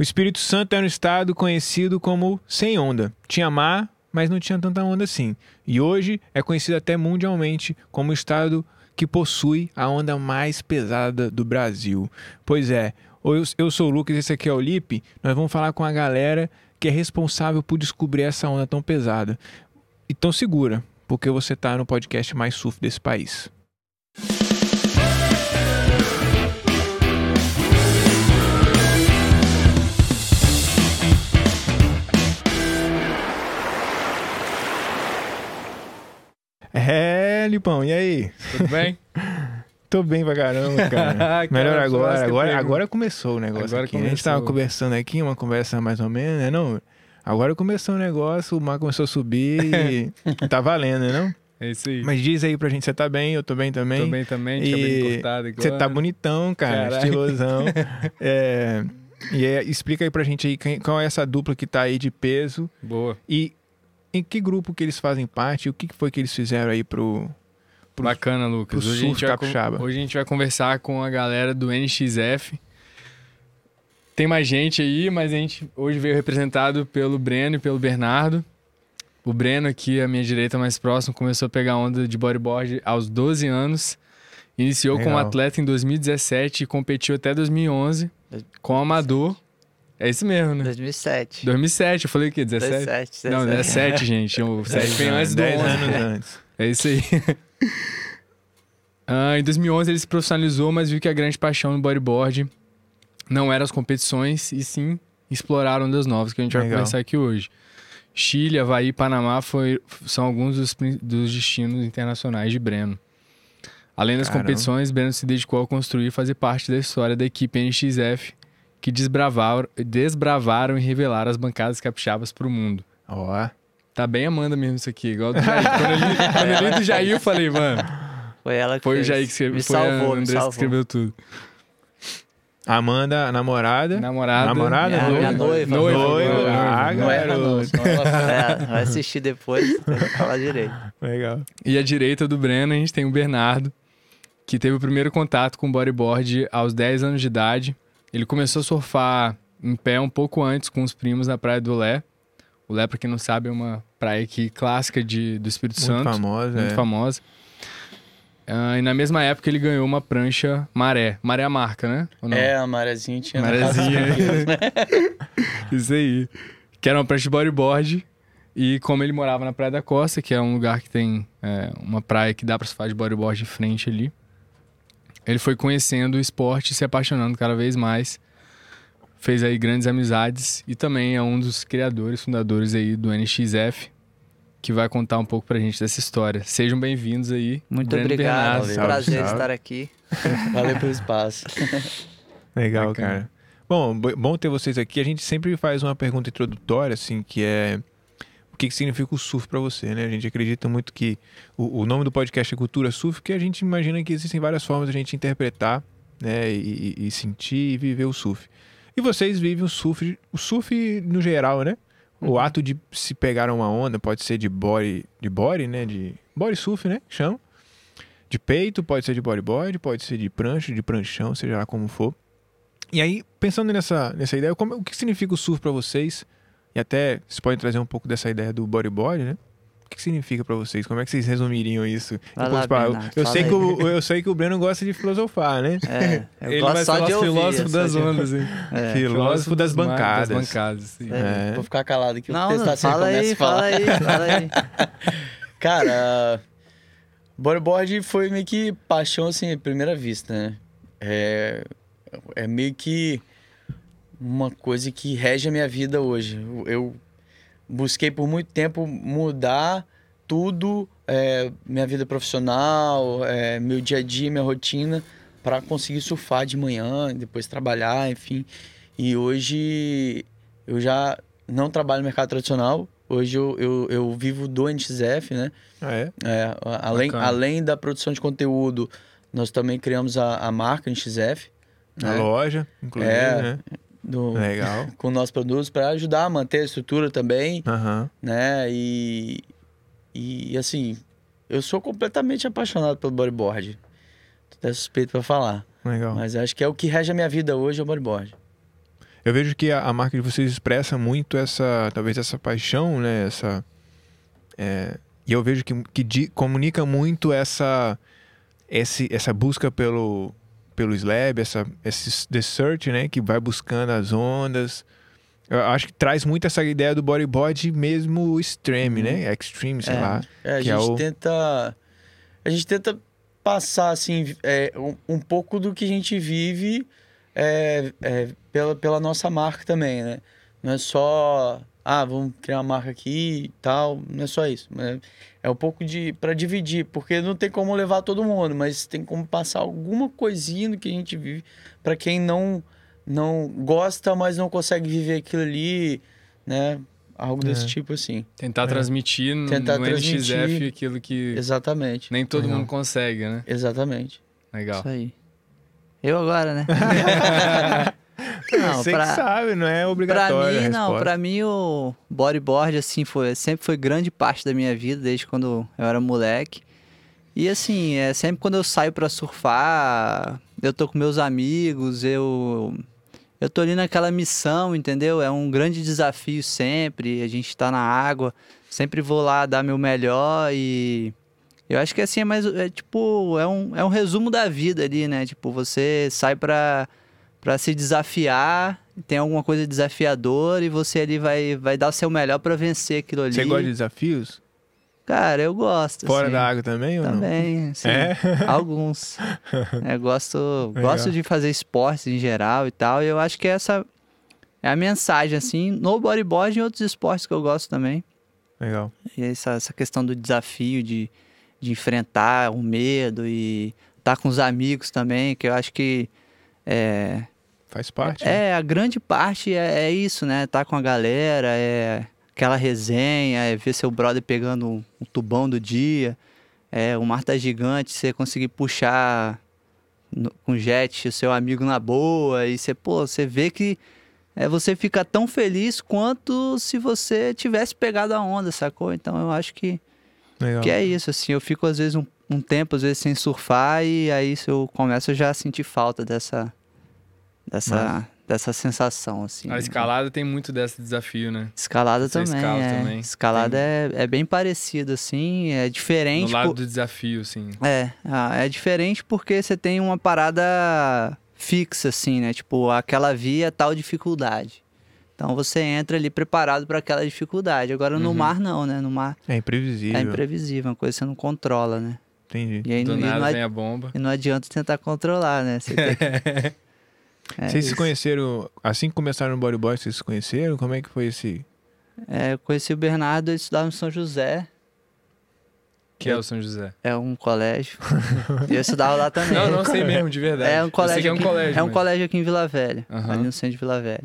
O Espírito Santo era um estado conhecido como sem onda. Tinha mar, mas não tinha tanta onda assim. E hoje é conhecido até mundialmente como o estado que possui a onda mais pesada do Brasil. Pois é, eu, sou o Lucas, esse aqui é o Lipe. Nós vamos falar com a galera que é responsável por descobrir essa onda tão pesada. Então segura, porque você está no podcast mais surf desse país. É, Lipão, e aí? Tudo bem? Tô bem pra caramba, cara. Melhor Cara, agora. Agora, agora começou o negócio Agora aqui. né? A gente tava começou. conversando aqui, uma conversa mais ou menos, né? Não, agora começou o negócio, o mar começou a subir e tá valendo, né? Não? É isso aí. Mas diz aí pra gente, você tá bem? Eu tô bem também. Tô bem também, cabelo E cortado agora. Você tá bonitão, cara, Caralho. estilosão. É, e é, explica aí pra gente aí quem- qual é essa dupla que tá aí de peso Boa. e em que grupo que eles fazem parte, o que foi que eles fizeram aí pro... pro- Bacana, Lucas. pro Hoje a, gente surf vai capixaba. hoje a gente vai conversar com a galera do NXF. Tem mais gente aí, mas a gente hoje veio representado pelo Breno e pelo Bernardo. O Breno aqui, à minha direita mais próximo, começou a pegar onda de bodyboard aos 12 anos. Iniciou como Legal. atleta em 2017 e competiu até 2011 com amador. É isso mesmo, né? 2007. 2007, eu falei o quê? 17? 17, Não, 17, gente. O 7 vem antes do 10 11. anos antes. É isso aí. Ah, em 2011 ele se profissionalizou, mas viu que a grande paixão no bodyboard não eram as competições, e sim explorar ondas novas, que a gente vai Legal. conversar aqui hoje. Chile, Havaí e Panamá foi- são alguns dos, dos destinos internacionais de Breno. Além das Caramba. competições, Breno se dedicou a construir e fazer parte da história da equipe NXF, que desbravaram, desbravaram e revelaram as bancadas capixabas para o mundo. Ó, Tá bem Amanda mesmo isso aqui, igual do Jair. Quando eu li, quando eu li do Jair, eu falei, mano, Foi ela que foi o fez. Jair que escreveu, Me foi a salvou, me Andressa que salvou. escreveu tudo. Amanda, a namorada. Namorada. Namorada? Minha, minha noiva. Noiva. Noiva. Noiva. Ah, Não garoto. senão ela É, vai assistir depois, tem que falar direito. Legal. E à direita do Breno, a gente tem o Bernardo, que teve o primeiro contato com bodyboard aos 10 anos de idade. Ele começou a surfar em pé um pouco antes com os primos na Praia do Lé. O Lé, pra quem não sabe, é uma praia aqui clássica de, do Espírito Muito Santo. famosa, muito é. famosa. Ah, e na mesma época ele ganhou uma prancha maré. Maré é a marca, né? Ou não? É, a marezinha tinha. Marezinha. Isso aí. Que era uma prancha de bodyboard. E como ele morava na Praia da Costa, que é um lugar que tem é, uma praia que dá pra se fazer de bodyboard de frente ali, ele foi conhecendo o esporte se apaixonando cada vez mais. Fez aí grandes amizades e também é um dos criadores, fundadores aí do NXF, que vai contar um pouco pra gente dessa história. Sejam bem-vindos aí. Muito Breno obrigado, Bernardo. Valeu. prazer Salve. estar aqui. Valeu pelo espaço. Legal, Bacana. cara. Bom, bo- bom ter vocês aqui. A gente sempre faz uma pergunta introdutória, assim, que é que, que significa o surf pra você, né? A gente acredita muito que o, o nome do podcast é Cultura Surf, que a gente imagina que existem várias formas de a gente interpretar, né? E, e- sentir e viver o surf. E vocês vivem o surf, o surf no geral, né? O ato de se pegar uma onda pode ser de body, de body, né? De body surf, né? Que chama. De peito, pode ser de bodyboard, pode ser de prancha, de pranchão, seja lá como for. E aí, pensando nessa, nessa ideia, como- o que significa o surf pra vocês? E até vocês podem trazer um pouco dessa ideia do bodyboard, né? O que significa pra vocês? Como é que vocês resumiriam isso? Depois, lá, pá, eu, Bernardo, eu sei aí. que o, eu sei que o Breno gosta de filosofar, né? É, eu Ele gosto vai só de ouvir. filósofo das ondas, hein? É. Filósofo das bancadas. Das bancadas, sim. É. Vou ficar calado aqui. Não, não, fala aí, fala aí, fala aí. Cara, bodyboard foi meio que paixão, assim, à primeira vista, né? É, é meio que uma coisa que rege a minha vida hoje. Eu- busquei por muito tempo mudar tudo, é, minha vida profissional, é, meu dia a dia, minha rotina, para conseguir surfar de manhã, depois trabalhar, enfim. E hoje eu já não trabalho no mercado tradicional. Hoje eu, eu, eu vivo do NXF, né? Ah, é? É, a- além, Bacana. além da produção de conteúdo, nós também criamos a, a marca NXF. Na né? loja, inclusive, É. né? Do, Legal. com nossos produtos para ajudar a manter a estrutura também, Aham. né? E, e assim, eu sou completamente apaixonado pelo bodyboard. Tô até suspeito para falar. Legal. Mas acho que é o que rege a minha vida hoje é o bodyboard. Eu vejo que a, a marca de vocês expressa muito essa, talvez essa paixão, né? Essa, é, e eu vejo que, que di- comunica muito essa, esse, essa busca pelo, pelo slab, essa, esse the search, né? Que vai buscando as ondas. Eu acho que traz muito essa ideia do bodyboard mesmo extreme, né? Extreme, sei É. lá. É, a é gente o- tenta. A gente tenta passar, assim, é, um, um pouco do que a gente vive é, é, pela, pela nossa marca também, né? Não é só. Ah, vamos criar uma marca aqui e tal. Não é só isso. né? É um pouco de. para dividir, porque não tem como levar todo mundo, mas tem como passar alguma coisinha do que a gente vive para quem não, não gosta, mas não consegue viver aquilo ali, né? Algo desse É. tipo assim. Tentar É. transmitir no, Tentar no transmitir. NXF aquilo que Exatamente. nem todo Legal. mundo consegue, né? Exatamente. Legal. Isso aí. Eu agora, né? Não, Você pra- que sabe, não é Pra obrigatório mim, a não. Pra mim, o bodyboard, assim, foi, sempre foi grande parte da minha vida, desde quando eu era moleque. E, assim, é sempre quando eu saio pra surfar, eu tô com meus amigos, eu... Eu tô ali naquela missão, entendeu? É um grande desafio sempre, a gente tá na água, sempre vou lá dar meu melhor e... Eu acho que assim é mais, é tipo, é um, é um resumo da vida ali, né? Tipo, você sai pra, pra se desafiar, tem alguma coisa desafiadora e você ali vai, vai dar o seu melhor pra vencer aquilo ali. Você gosta de desafios? Cara, eu gosto. Fora assim, da água também ou não? Também, É? alguns. É, gosto, Legal. gosto de fazer esportes em geral e tal. E eu acho que essa é a mensagem, assim, no bodyboard e em outros esportes que eu gosto também. Legal. E essa, essa questão do desafio, de, de enfrentar o medo e estar com os amigos também, que eu acho que é, Faz parte. né? é a grande parte é, é isso, né? Tá com a galera, é aquela resenha, é ver seu brother pegando um, um tubão do dia, é o mar tá gigante, você conseguir puxar no- com jet o seu amigo na boa e você, pô, você vê que é, você fica tão feliz quanto se você tivesse pegado a onda, sacou? Então eu acho que Legal. que é isso, assim, eu fico às vezes um, um tempo, às vezes sem surfar e aí se eu começo eu já a sentir falta dessa dessa dessa sensação, assim. A escalada tem muito desse desafio, né? Escalada Você também, é. também. Escalada é, é bem parecido, assim, é No diferente. lado por- do desafio, assim. É, é diferente porque você tem uma parada fixa, assim, né? Tipo, aquela via tal dificuldade. Então você entra ali preparado para aquela dificuldade. Agora no Uhum. mar não, né? No mar É imprevisível. é imprevisível, uma coisa que você não controla, né? Entendi. E aí Do não, e nada não, vem a bomba. e não adianta tentar controlar, né? Você tem que... É vocês se isso. conheceram, assim que começaram no bodyboard, vocês se conheceram? Como é que foi esse... É, eu conheci o Bernardo, ele estudava em São José, Que é o São José. é um colégio. e eu estudava lá também. Não, não sei mesmo, de verdade. É um sei colégio, que é um aqui, colégio. é um mas- colégio aqui em Vila Velha, ali no centro de Vila Velha.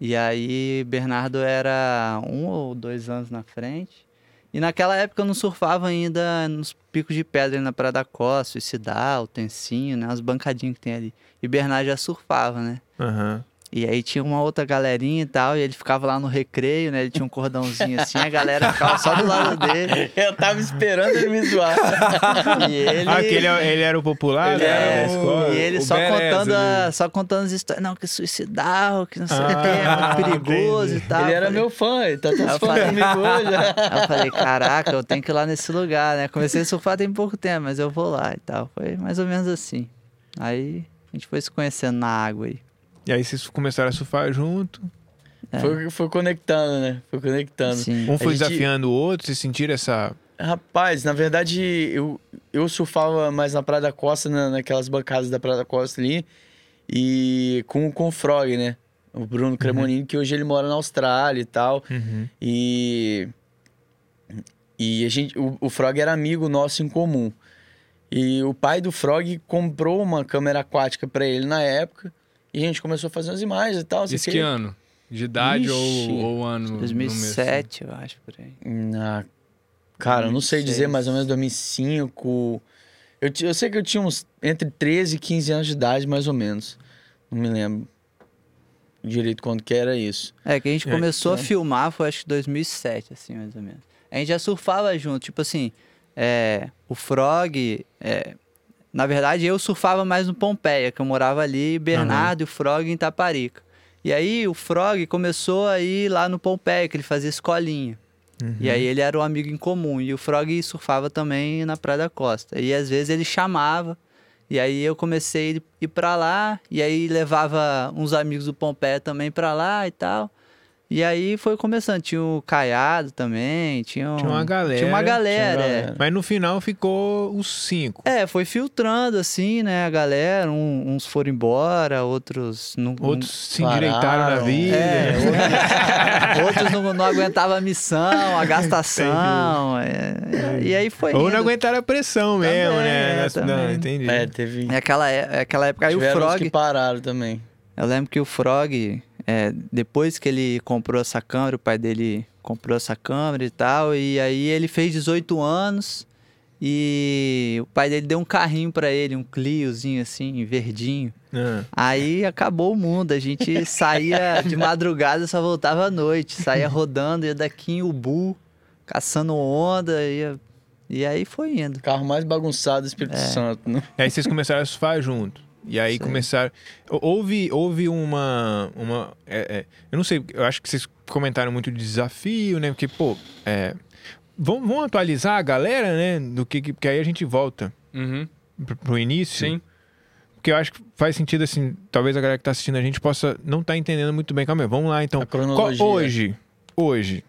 E aí, Bernardo era um ou dois anos na frente. E naquela época eu não surfava ainda nos picos de pedra na Praia da Costa, Suicidal, Tensinho, né? As bancadinhas que tem ali. E Bernardo já surfava, né? Aham. E aí tinha uma outra galerinha e tal, e ele ficava lá no recreio, né? Ele tinha um cordãozinho assim, a galera ficava só do lado dele. Eu tava esperando ele me zoar. E ele. Ah, que ele, ele era o popular Ele era o- escola? E ele o só contando, a- só contando as histórias. Não, que suicidal, que não sei o que, Ah, é muito perigoso entendi. e tal. ele era falei- meu fã, ele tá transformando comigo hoje. Eu falei, caraca, eu tenho que ir lá nesse lugar, né? Comecei a surfar tem pouco tempo, mas eu vou lá e tal. Foi mais ou menos assim. Aí a gente foi se conhecendo na água aí. E aí vocês começaram a surfar junto. É. Foi, foi conectando, né? Foi conectando. Sim. Um foi A gente- desafiando o outro, vocês sentiram essa... Rapaz, na verdade, eu, eu surfava mais na Praia da Costa, na, naquelas bancadas da Praia da Costa ali, e com, com o Frog, né? O Bruno Cremonini, que hoje ele mora na Austrália e tal. Uhum. E. E a gente, o, o Frog era amigo nosso em comum. E o pai do Frog comprou uma câmera aquática pra ele na época. E a gente começou a fazer umas imagens e tal. Isso que- ano? De idade ou, Ixi, ou ano? no mês, 2007, eu acho, por aí. Na... Cara, eu não sei 2006. dizer mais ou menos 2005. Eu, ti- eu sei que eu tinha uns entre 13 e 15 anos de idade, mais ou menos. Não me lembro direito quando que era isso. É, que a gente É, começou é. a filmar, foi acho que 2007, assim, mais ou menos. A gente já surfava junto, tipo assim, é, o Frog, é, na verdade eu surfava mais no Pompeia, que eu morava ali, Bernardo e o Frog em Taparica. E aí o Frog começou a ir lá no Pompeia, que ele fazia escolinha. E aí ele era um amigo em comum. E o Frog surfava também na Praia da Costa. E às vezes ele chamava. E aí eu comecei a ir pra lá. E aí levava uns amigos do Pompeia também pra lá e tal. E aí foi começando. Tinha o Caiado também. Tinha, um- Tinha uma galera. Tinha uma galera, Tinha uma é. galera. Mas no final ficou os cinco. É, foi filtrando assim, né, a galera. Um- uns foram embora, outros não. Outros se Pararam. endireitaram na vida. É, outros, outros não, não aguentavam a missão, a gastação. é, é, e aí foi. Ou indo. não aguentaram a pressão mesmo, Também, né? é, Nas- não, também. entendi. É, teve. É aquela, é, aquela época. Aí o Frog. que pararam também. Eu lembro que o Frog, é, depois que ele comprou essa câmera, o pai dele comprou essa câmera e tal, e aí ele fez 18 anos e o pai dele deu um carrinho pra ele, um Cliozinho assim, verdinho. Ah. Aí acabou o mundo, a gente saía de madrugada, só voltava à noite, saía rodando, ia daqui em Ubu, caçando onda, ia... e aí foi indo. Carro mais bagunçado do Espírito Santo, né? Aí vocês começaram a surfar junto. E aí começaram. Hou- Houve, houve uma. uma é, é, eu não sei, eu acho que vocês comentaram muito de desafio, né? Porque, pô, é, vamos, vamos atualizar a galera, né? Do que, que- porque aí a gente volta Uhum. pro, pro início. Sim. Porque eu acho que faz sentido, assim, talvez a galera que tá assistindo a gente possa não estar entendendo muito bem. Calma aí, vamos lá então. A cronologia. Qual- hoje, hoje,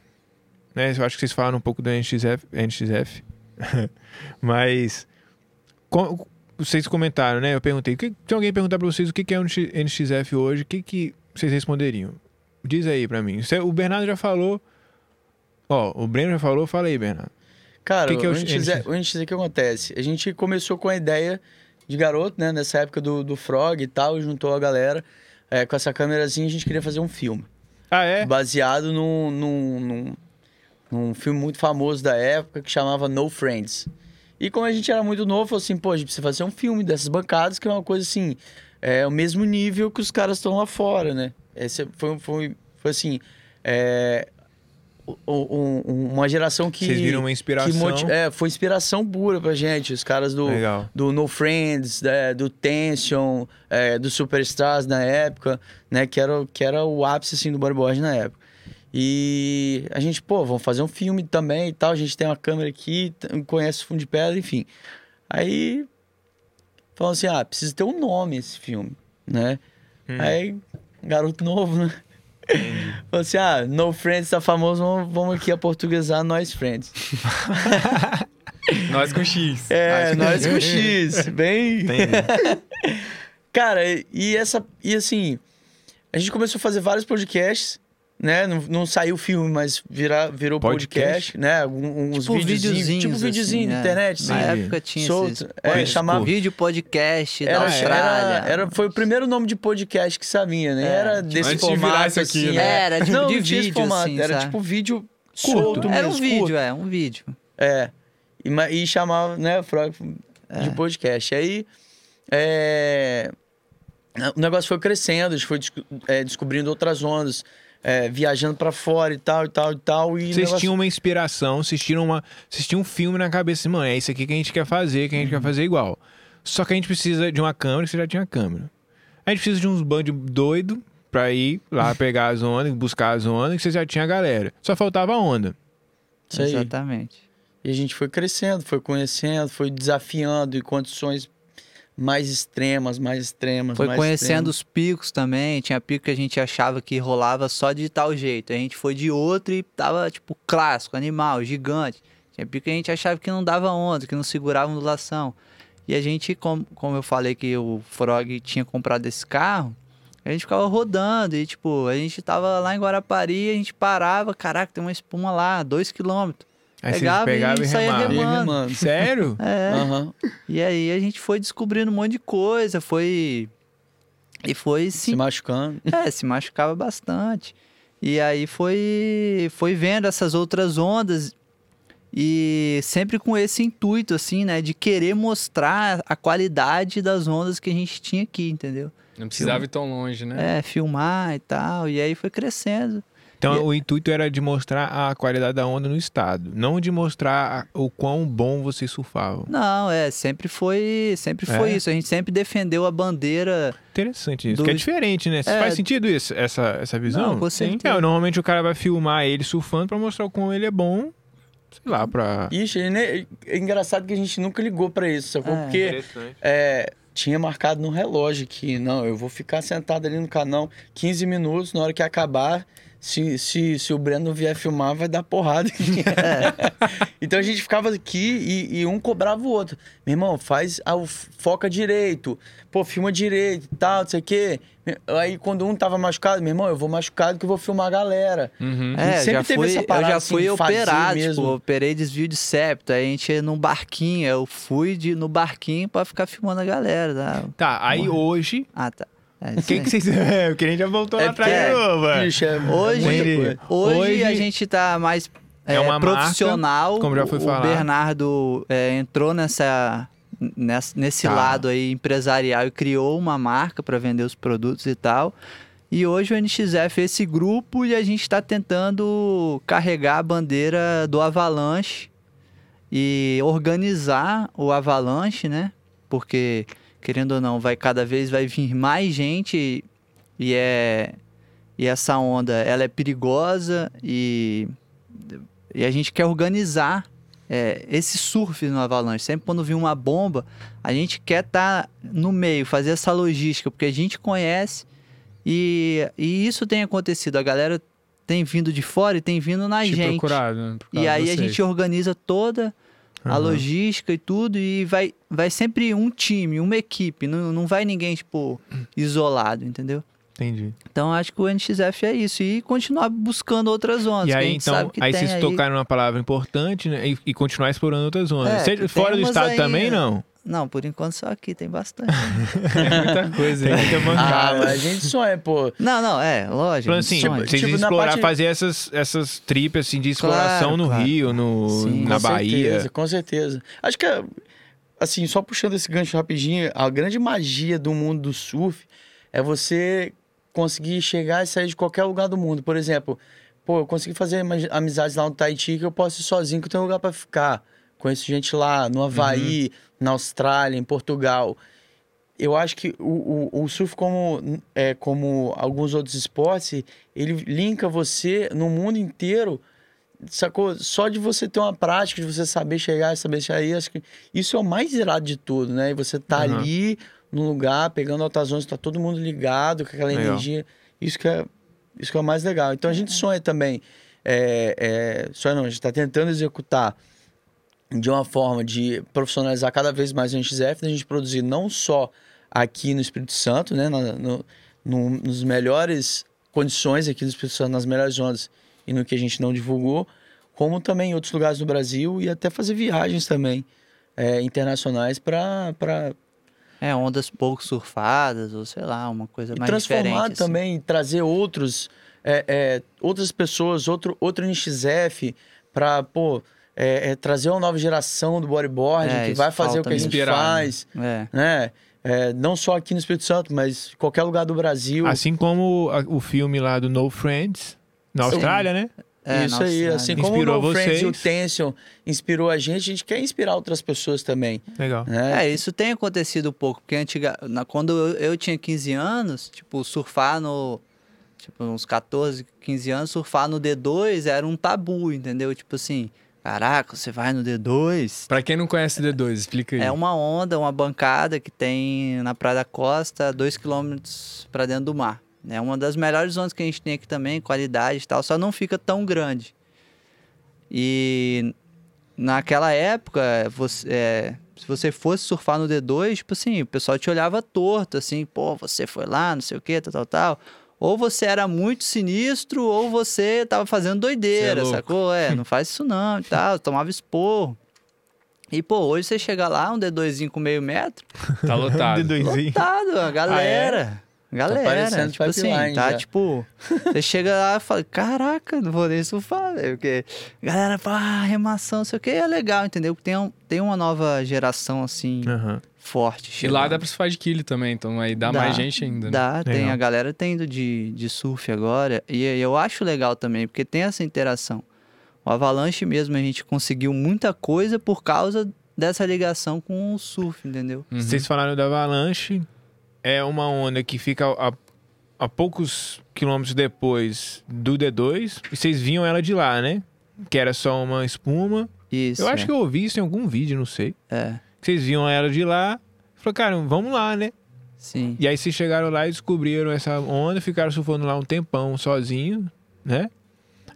né? Eu acho que vocês falaram um pouco da NXF, NXF mas vocês comentaram, né? Eu perguntei, que- se alguém perguntar pra vocês o que que é o NX NXF hoje, o que que vocês responderiam? Diz aí pra mim. O Bernardo já falou, ó, o Breno já falou, fala aí, Bernardo. Cara, Que que é o o NX, NX? o o que acontece? A gente começou com a ideia de garoto, né? Nessa época do, do Frog e tal, juntou a galera. é, com essa câmerazinha, a gente queria fazer um filme. Ah, é? Baseado num, num, num, num filme muito famoso da época que chamava No Friends. E como a gente era muito novo, falou assim, pô, a gente precisa fazer um filme dessas bancadas, que é uma coisa assim, é o mesmo nível que os caras estão lá fora, né? Esse foi, foi, foi assim, é, um- uma geração que... Vocês viram uma inspiração. moti- é, foi inspiração pura pra gente. Os caras do, Legal. do No Friends, né, do Tension, é, do Superstars na época, né? Que era, o- que era o ápice, assim, do bodyboard na época. E a gente, pô, vamos fazer um filme também e tal. A gente tem uma câmera aqui, conhece o Fundo de Pedra, enfim. Aí, falando assim, ah, precisa ter um nome esse filme, né? Hum. Aí, garoto novo, né? Falou assim, ah, No Friends tá famoso, vamos, aqui a portuguesar Nós Friends. Nós com X. É, Nós com X, bem... Cara, e essa. E assim, a gente começou a fazer vários podcasts, né? Não, não saiu filme, mas vira, virou podcast, Podcast? né? Um- Uns Tipo videozinhos. Tipo videozinho assim, de é. internet, Na época tinha Solto. esses É, chamava- vídeo podcast da Era, Austrália. era, era- foi o primeiro nome de podcast que sabia, né? É, Era desse antes de formato isso aqui, assim. né? é. Era, tipo, não, de não esse vídeo, formato, assim, era sabe? tipo vídeo Curto. solto Era um mesmo, vídeo, curto. é, um vídeo. É. E, e chamava, né, Frog É. de podcast. Aí, é, o negócio foi crescendo, a gente foi desco- é, descobrindo outras ondas, é, viajando pra fora e tal, e tal, e tal. E Vocês negócio- tinham uma inspiração, vocês tinham, uma, vocês tinham um filme na cabeça, mano, é isso aqui que a gente quer fazer, que a gente quer fazer igual. Só que a gente precisa de uma câmera, que você já tinha câmera. A gente precisa de uns band doido pra ir lá pegar as ondas, buscar as ondas, que você já tinha a galera. Só faltava a onda. Isso aí. Exatamente. E a gente foi crescendo, foi conhecendo, foi desafiando em condições mais extremas, mais extremas. Foi mais conhecendo extremas. os picos também. Tinha pico que a gente achava que rolava só de tal jeito. A gente foi de outro e tava, tipo, clássico, animal, gigante. Tinha pico que a gente achava que não dava onda, que não segurava ondulação. E a gente, como, como eu falei que o Frog tinha comprado esse carro, a gente ficava rodando. E, tipo, a gente tava lá em Guarapari, a gente parava, caraca, tem uma espuma lá, dois quilômetros. Aí Pegava vocês pegavam e e, saía. E remando. remando. Sério? É. Aham. E aí a gente foi descobrindo um monte de coisa, foi. E foi Se sim. machucando. É, se machucava bastante. E aí foi, foi vendo essas outras ondas e sempre com esse intuito, assim, né? De querer mostrar a qualidade das ondas que a gente tinha aqui, entendeu? Não precisava ir tão longe, né? É, filmar e tal. E aí foi crescendo. Então E- o intuito era de mostrar a qualidade da onda no estado, não de mostrar o quão bom vocês surfavam. Não, é, sempre foi, sempre foi É? isso. A gente sempre defendeu a bandeira. Interessante isso. Do- Que é diferente, né? É. Faz sentido isso, essa, essa visão? Não, com certeza. É, normalmente o cara vai filmar ele surfando pra mostrar o quão ele é bom, sei lá, pra... Ixi, e é engraçado que a gente nunca ligou pra isso, sacou? É. Porque é, tinha marcado no relógio que, não, eu vou ficar sentado ali no canal 15 minutos, na hora que acabar, se, se, se o Breno vier filmar, vai dar porrada. então a gente ficava aqui e, e um cobrava o outro. Meu irmão, faz, a, foca direito, pô, filma direito e tal, não sei o quê. Aí quando um tava machucado, meu irmão, eu vou machucado que eu vou filmar a galera. Uhum. É, sempre já teve fui, essa eu parada, já assim, fui fazer operar, mesmo. tipo, operei desvio de septo. Aí a gente ia num barquinho, eu fui de, no barquinho pra ficar filmando a galera. Tá? Tá, aí hoje... Ah, tá. É, O que, vocês... É, o que já voltou É lá atrás porque- de novo, é. Bicho, é Hoje-. Hoje, Hoje a gente tá mais é é, uma marca, profissional. como já foi o falado. Bernardo é, entrou nessa, nessa- nesse Tá. lado aí empresarial e criou uma marca para vender os produtos e tal. E hoje o NXF é esse grupo e a gente está tentando carregar a bandeira do Avalanche e organizar o Avalanche, né? Porque querendo ou não, vai cada vez vai vir mais gente e é e essa onda ela é perigosa e e a gente quer organizar é, esse surf no Avalanche. Sempre quando vir uma bomba, a gente quer estar no meio, fazer essa logística, porque a gente conhece e, e isso tem acontecido. A galera tem vindo de fora e tem vindo na Te gente. procurado, né? E aí de a vocês. gente organiza toda a Aham. logística e tudo e vai, vai sempre um time, uma equipe, não, não vai ninguém, tipo, isolado, entendeu? Entendi. Então acho que o NXF é isso e continuar buscando outras ondas. E a aí, então, aí vocês aí. tocaram uma palavra importante, né? E, e continuar explorando outras zonas. É, Seja- fora do estado aí, também, não. Não, por enquanto só aqui tem bastante. É muita coisa, hein? Muita Ah, mancada. mas a gente sonha, pô. não, não, é, lógico. Gente assim, sonha. vocês Tipo, explorar, parte- fazer essas, essas trips assim, de exploração Claro, no claro. Rio, no, Sim. na com Bahia. certeza, com certeza. Acho que, assim, só puxando esse gancho rapidinho, a grande magia do mundo do surf é você conseguir chegar e sair de qualquer lugar do mundo. Por exemplo, pô, eu consegui fazer amizades lá no Tahiti que eu posso ir sozinho, que eu tenho lugar pra ficar. Conheço gente lá no Havaí, na Austrália, em Portugal. Eu acho que o, o, o surf, como, é, como alguns outros esportes, ele linka você no mundo inteiro sacou? Só de você ter uma prática, de você saber chegar, saber sair, acho que isso é o mais irado de tudo, né? E você tá Uhum. ali no lugar, pegando altas ondas, tá todo mundo ligado com aquela Legal. energia. Isso que é, isso que é o mais legal. Então a gente sonha também, é, é, sonha não, a gente tá tentando executar de uma forma de profissionalizar cada vez mais o NXF, da gente produzir não só aqui no Espírito Santo, né, na, no, no, nos melhores condições aqui do Espírito Santo, nas melhores zonas e no que a gente não divulgou, como também em outros lugares do Brasil e até fazer viagens também é, internacionais para É, ondas pouco surfadas, ou sei lá, uma coisa mais transformar diferente. assim. também, trazer outros, é, é, outras pessoas, outro, outro NXF para, pô, é, é, trazer uma nova geração do bodyboard É, que vai fazer o que a gente inspirar, né? faz, É. né? É, não só aqui no Espírito Santo, mas em qualquer lugar do Brasil. Assim como o filme lá do No Friends, na Sim. Austrália, né? É, Isso na aí, assim como o No Friends e o. Tension inspirou a gente, a gente quer inspirar outras pessoas também, Legal. né? É, isso tem acontecido um pouco, porque antiga, na, quando eu, eu tinha 15 anos, tipo, surfar no. Tipo, uns 14, 15 anos, surfar no D2 era um tabu, entendeu? Tipo assim, caraca, você vai no D2. Pra quem não conhece D2, explica aí. É uma onda, uma bancada que tem na Praia da Costa, 2 km para dentro do mar. É uma das melhores ondas que a gente tem aqui também, qualidade e tal, só não fica tão grande. E naquela época, você, é, se você fosse surfar no D2, tipo assim, o pessoal te olhava torto, assim, pô, você foi lá, não sei o que, tal, tal, tal. Ou você era muito sinistro, ou você tava fazendo doideira, louco. sacou? É, não faz isso não e tal, tomava esporro. E, pô, hoje você chega lá, um D2zinho com meio metro, Tá lotado. D2zinho. lotado, a galera. Galera, parecendo tipo assim, tá já. tipo. Você chega lá e fala, caraca, não vou nem surfar, velho. Porque galera fala, ah, remação, não sei o que, é legal, entendeu? Tem, um- tem uma nova geração, assim, Aham. forte. E lá chegando. dá pra surfar de quile também, então aí dá, mais gente ainda. né? Dá, tem. A galera tem indo de, de surf agora. E eu acho legal também, porque tem essa interação. O Avalanche mesmo, a gente conseguiu muita coisa por causa dessa ligação com o surf, entendeu? Uhum. Vocês falaram da Avalanche. É uma onda que fica a, a poucos quilômetros depois do D2. E vocês viam ela de lá, né? Que era só uma espuma. Isso. eu acho que eu ouvi isso em algum vídeo, não sei. É, Vocês viam ela de lá. Falou, cara, vamos lá, né? sim. E aí vocês chegaram lá e descobriram essa onda, ficaram surfando lá um tempão sozinho, né?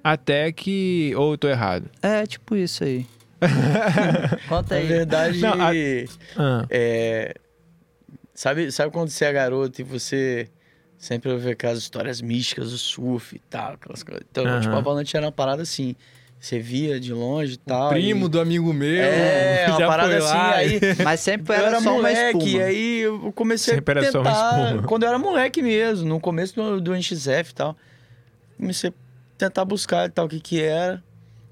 Até que. Ou eu tô errado? É, tipo isso aí. Conta Na aí. verdade, Não, a- Ah, é, sabe, sabe quando você é garoto e você sempre ouve aquelas histórias místicas do surf e tal, aquelas coisas. Então, Aham. tipo, a Avalanche era uma parada assim. Você via de longe e tal. Primo e... do amigo meu. É, uma parada assim, aí Mas sempre era, era só uma moleque, espuma. e aí eu comecei Sempre a era só uma tentar, espuma. quando eu era moleque mesmo, no começo do, do NXF e tal, comecei a tentar buscar e tal, o que que era.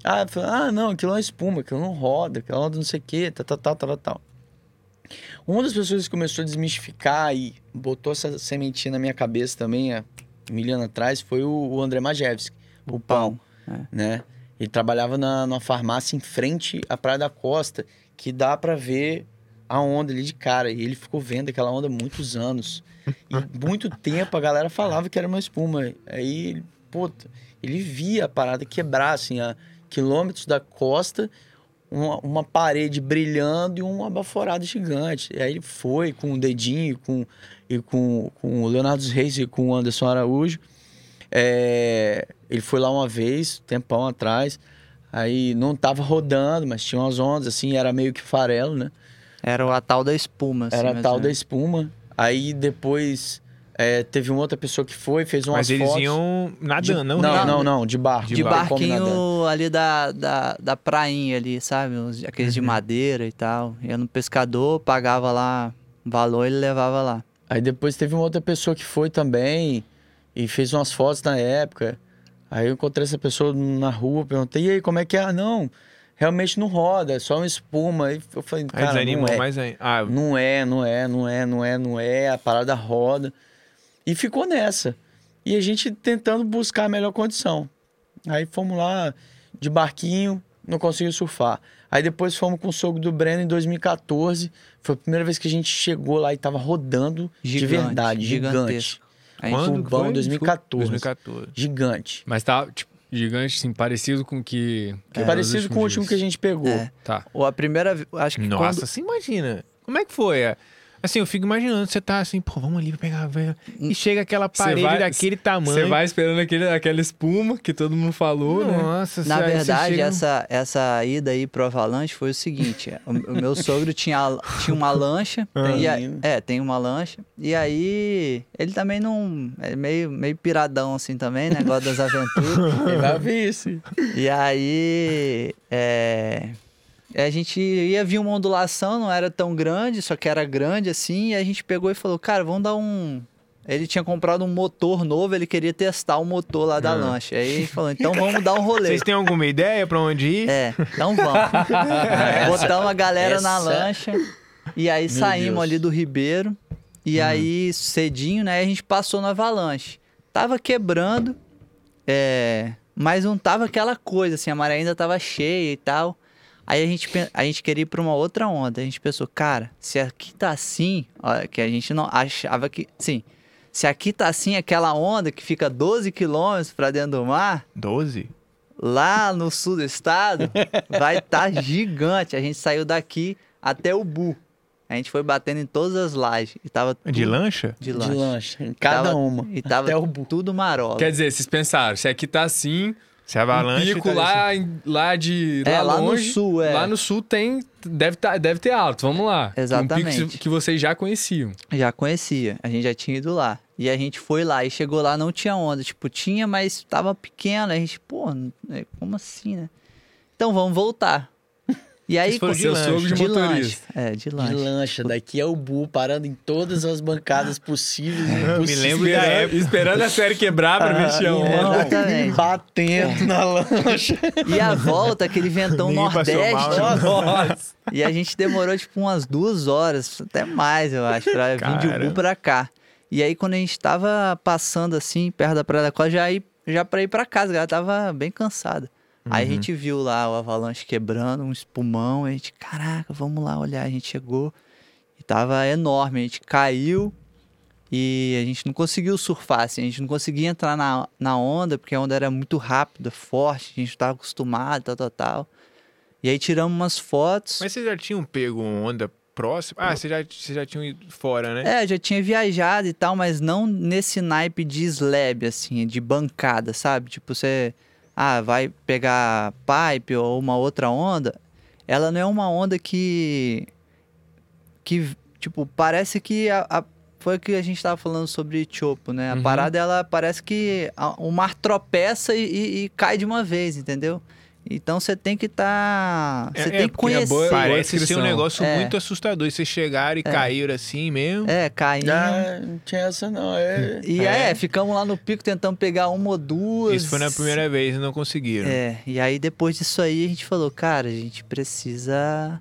Ah, falei, ah, não, aquilo é uma espuma, aquilo não roda, aquilo roda não sei o que, tal, tal, tal, tal, tal. Uma das pessoas que começou a desmistificar e botou essa sementinha na minha cabeça também, há mil anos atrás, foi o, o André Majewski, o Pão, né? Ele trabalhava na, numa farmácia em frente à Praia da Costa, que dá pra ver a onda ali de cara. E ele ficou vendo aquela onda há muitos anos. E muito tempo a galera falava que era uma espuma. Aí, ele, puta, ele via a parada quebrar, assim, a quilômetros da costa, uma, uma parede brilhando e um abaforado gigante. E aí ele foi com o dedinho com, e com, com o Leonardo Reis e com o Anderson Araújo. É, ele foi lá uma vez, tempão atrás. Aí não tava rodando, mas tinha umas ondas, assim, era meio que farelo, né? Era a tal da espuma. assim, Era a tal da espuma. Aí depois é, teve uma outra pessoa que foi, fez umas mas eles fotos. iam nadando, não? não, não, não, de barco. De De barquinho ali da, da, da prainha ali, sabe? Aqueles de madeira e tal. Ia no pescador, pagava lá valor e ele levava lá. Aí depois teve uma outra pessoa que foi também e fez umas fotos na época. Aí eu encontrei essa pessoa na rua, perguntei, e aí, como é que é? Ah, não, realmente não roda, é só uma espuma. Aí eu falei, Aí cara, desanimou não é. mais ainda. Ah, Não é, não é, não é, não é, não é, a parada roda. E ficou nessa. E a gente tentando buscar a melhor condição. Aí fomos lá de barquinho, não conseguiu surfar. Aí depois fomos com o sogro do Breno em 2014. Foi a primeira vez que a gente chegou lá e tava rodando de Gigante, verdade, gigante. gigantesco. A gente- quando Tubão, foi? 2014. 2014. Gigante. Mas tá, tipo, gigante, assim, parecido com o que... que os Parecido com o último últimos que a gente pegou. É. Tá. Ou a primeira, acho que Nossa, quando... você imagina. Como é que foi? É, Assim, eu fico imaginando, você tá assim, pô, vamos ali pegar a velha. E chega aquela parede vai- daquele Você tamanho. vai esperando aquele, aquela espuma que todo mundo falou, né? Nossa, Na aí você verdade, chega- essa, essa ida aí pro Avalanche foi o seguinte: o, o meu sogro tinha, tinha uma lancha. Ah. e a- é, tem uma lancha. E aí, ele também não. É meio, meio piradão assim também, né? Gosta das aventuras. Ele vai ver isso. e aí. É. A gente ia vir uma ondulação, não era tão grande, só que era grande assim, e a gente pegou e falou, cara, vamos dar um. Ele tinha comprado um motor novo, ele queria testar o motor lá da Ah. lancha. Aí ele falou, então vamos dar um rolê. Vocês têm alguma ideia pra onde ir? É, então vamos. Botamos a galera na essa- lancha e aí Meu saímos Deus. ali do Ribeiro. E aí, cedinho, né, a gente passou no avalanche. Tava quebrando, é, mas não tava aquela coisa, assim, a maré ainda tava cheia e tal. Aí a gente, a gente queria ir pra uma outra onda. A gente pensou, cara, se aqui tá assim, ó, que a gente não achava que. Sim. Se aqui tá assim, aquela onda que fica 12 quilômetros pra dentro do mar, 12? lá no sul do estado, vai estar gigante. A gente saiu daqui até o Bu. A gente foi batendo em todas as lajes. E tava De tudo- lancha? De De lanche. lancha. Cada Tava- uma. E tava Até o bu. tudo marola. Quer dizer, vocês pensaram, se aqui tá assim, Se a um avalanche. pico tá lá, em- lá de É, lá, lá no longe, sul, é. Lá no sul tem, deve, tá, deve ter alto, vamos lá. Um pico Exatamente. que- que vocês já conheciam. Já conhecia. A gente já tinha ido lá. E a gente foi lá e chegou lá, não tinha onda. Tipo, tinha, mas tava pequena. A gente, pô, é, como assim, né? Então vamos voltar. E aí, com- de sogro de de lanche. motorista. É, de De lanche. lancha, daqui é o Bu parando em todas as bancadas possíveis. Eu me lembro da época. Esperando a série quebrar pra mexer a mão. Batendo na lancha. E a volta, aquele ventão nordeste. mal, né? E a gente demorou, tipo, umas duas horas, até mais, eu acho, pra vir de Cara. Ubu pra cá. E aí, quando a gente tava passando, assim, perto da Praia da Costa, já, ir, já pra ir pra casa, ela tava bem cansada. Aí a gente viu lá o avalanche quebrando, um espumão, a gente, caraca, vamos lá olhar. A gente chegou e tava enorme, a gente caiu e a gente não conseguiu surfar, assim, a gente não conseguia entrar na, na onda, porque a onda era muito rápida, forte, a gente não tava acostumado, tal, tal, tal. E aí tiramos umas fotos. Mas vocês já tinham pego onda próxima? Ah, vocês já, vocês já tinham ido fora, né? É, já tinha viajado e tal, mas não nesse naipe de slab, assim, de bancada, sabe? Tipo, você ah, vai pegar pipe ou uma outra onda. Ela não é uma onda que. que, tipo, parece que. A, a- foi o que a gente tava falando sobre Chopo, né? A Uhum. parada, ela parece que a- o mar tropeça e, e- e cai de uma vez, entendeu? Então você tem que estar. É, você é, tem que é boa- conhecer. boa Parece ser um negócio É. muito assustador. Vocês chegaram e caíram assim mesmo. É, caindo. Ah, não tinha essa não. É... E é. ficamos lá no pico tentando pegar uma ou duas. Isso foi na primeira vez e não conseguiram. É, e aí depois disso aí a gente falou, cara, a gente precisa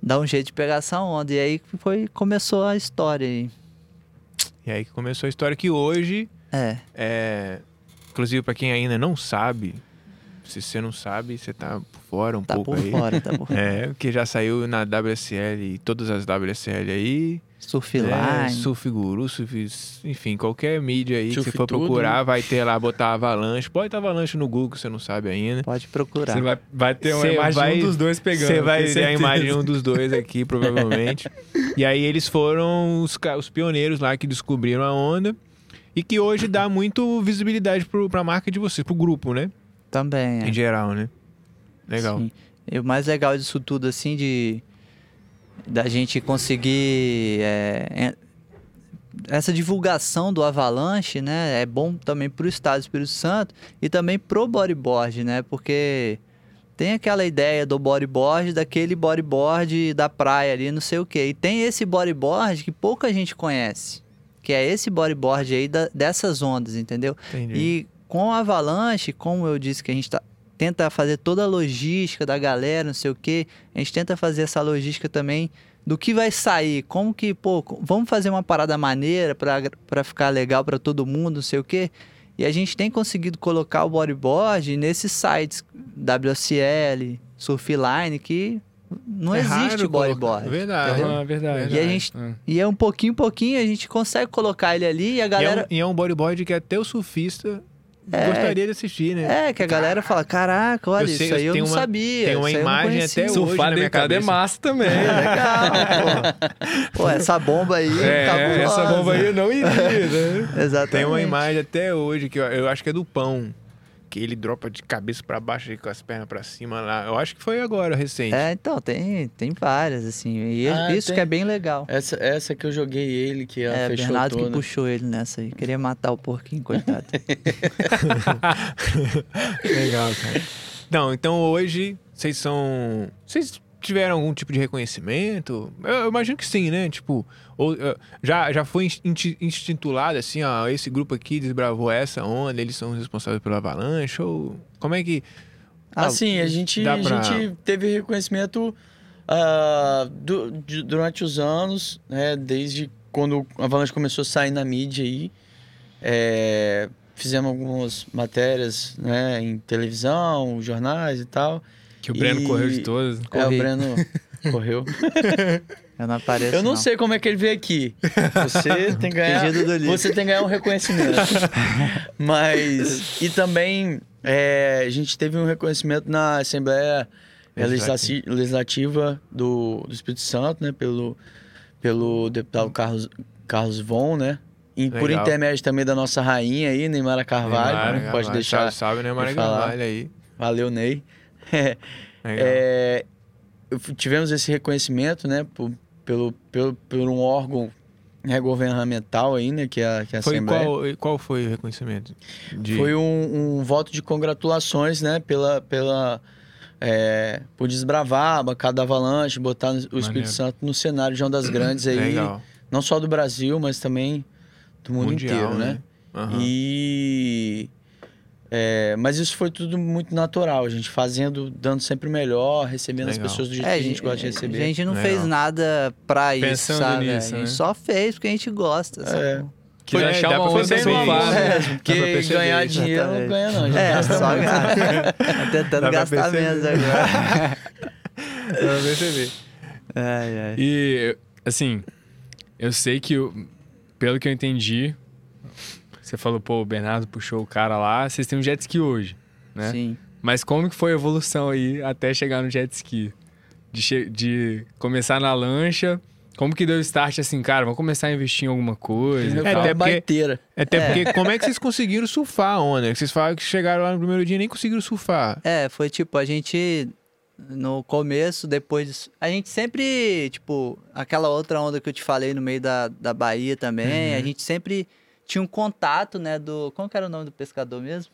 dar um jeito de pegar essa onda. E aí foi, começou a história aí. E aí que começou a história que hoje, É, é... inclusive pra quem ainda não sabe, se você não sabe, você tá por fora um tá pouco por aí. fora, tá por fora. É, que já saiu na WSL e todas as WSL aí. Surf É, Line. surf Guru, surf, enfim, qualquer mídia aí Surf que você for tudo, procurar, vai ter lá, botar avalanche. Pode estar avalanche no Google, você não sabe ainda. Pode procurar. Você vai, vai ter uma Cê imagem vai- de um dos dois pegando. Você vai ver a imagem de um dos dois aqui, provavelmente. e aí eles foram os, os pioneiros lá que descobriram a onda. E que hoje dá muito visibilidade pro, pra marca de vocês, pro grupo, né? Também, é. Em geral, né? Legal. Sim. E o mais legal disso tudo, assim, de da gente conseguir é, essa divulgação do Avalanche, né? É bom também pro Estado do Espírito Santo e também pro bodyboard, né? Porque tem aquela ideia do bodyboard, daquele bodyboard da praia ali, não sei o quê. E tem esse bodyboard que pouca gente conhece, que é esse bodyboard aí da- dessas ondas, entendeu? Entendi. E com a Avalanche, como eu disse que a gente tá- tenta fazer toda a logística da galera, não sei o quê, a gente tenta fazer essa logística também do que vai sair, como que, pô, vamos fazer uma parada maneira para ficar legal para todo mundo, não sei o quê. E a gente tem conseguido colocar o bodyboard nesses sites WSL, Surfline, que não É existe bodyboard. Verdade. entendeu? Ah, verdade. E a gente- Ah. E é um pouquinho, pouquinho, a gente consegue colocar ele ali e a E é, galera... um, e é um bodyboard que até o surfista É. gostaria de assistir, né? É, que a galera fala, caraca, olha, Eu sei, isso aí eu não uma- sabia. tem uma imagem conhecia." até hoje na minha é cabeça. massa também. É legal, pô. Pô, essa bomba aí, É, cabulosa. essa bomba aí eu não iria, né? Exatamente. Tem uma imagem até hoje que eu, eu acho que é do pão. Que ele dropa de cabeça pra baixo e com as pernas pra cima lá. Eu acho que foi agora, recente. É, então, tem, tem várias, assim. E Ah, isso tem- que é bem legal. Essa, essa que eu joguei ele, que ela É, fechou Bernardo que toda. puxou ele nessa aí. Queria matar o porquinho, coitado. Legal, cara. Não, então hoje vocês são. Vocês tiveram algum tipo de reconhecimento? Eu, eu imagino que sim, né? Tipo, ou, eh, já, já foi institulado assim, ó, esse grupo aqui desbravou essa onda, eles são os responsáveis pela avalanche? Ou como é que. Ah, assim, a gente, dá a pra- gente teve reconhecimento ah, du- de- durante os anos, né? Desde quando a Avalanche começou a sair na mídia aí. É, fizemos algumas matérias né, em televisão, jornais e tal. Que o Breno E- correu de todas. É, o Corri. Breno correu. eu não apareço, Eu não, sei como é que ele veio aqui. Você tem que ganhar. Você tem que ganhar um reconhecimento. Mas. E também é, a gente teve um reconhecimento na Assembleia Legislati- Legislativa do, do Espírito Santo, né? Pelo, pelo deputado Carlos, Carlos Von, né? E por intermédio também da nossa rainha aí, Neymara Carvalho. Neymar, né? Pode Carvalho. deixar. Salve, salve, Mara de falar. Carvalho aí. Valeu, Ney. É, f- tivemos esse reconhecimento, né, por, pelo, pelo, por um órgão né, governamental aí, né, que é a, que é a Foi Assembleia. qual, qual foi o reconhecimento? De... Foi um, um voto de congratulações, né, pela, pela, É, pude desbravar a bancada da Avalanche, botar o Espírito Maneiro. Santo no cenário de ondas grandes aí. Legal. Não só do Brasil, mas também do mundo Mundial, inteiro, né? né? Aham. E. é, mas isso foi tudo muito natural, a gente fazendo, dando sempre o melhor, recebendo as Legal. pessoas do jeito É, que a gente gosta de receber. A gente não Legal. fez nada pra isso, Pensando sabe? nisso, a gente né? só fez porque a gente gosta, sabe? É. Quis Foi- achar uma isso. surfar, né? porque ganhar dinheiro não ganha não. É, gasta só. Tá tentando gastar menos agora. Dá pra perceber. Ai, ai. E, assim, eu sei que, o- pelo que eu entendi, você falou, pô, o Bernardo puxou o cara lá, vocês têm um jet ski hoje, né? Sim. Mas como que foi a evolução aí até chegar no jet ski? De, che- de começar na lancha, como que deu o start assim, cara, vamos começar a investir em alguma coisa? É, até é porque- baiteira. Até É. porque, como é que vocês conseguiram surfar a onda? Vocês falaram que chegaram lá no primeiro dia e nem conseguiram surfar. É, foi tipo, a gente no começo, depois. A gente sempre, tipo, aquela outra onda que eu te falei no meio da, da Bahia também, Uhum. a gente sempre tinha um contato, né, do. Como que era o nome do pescador mesmo?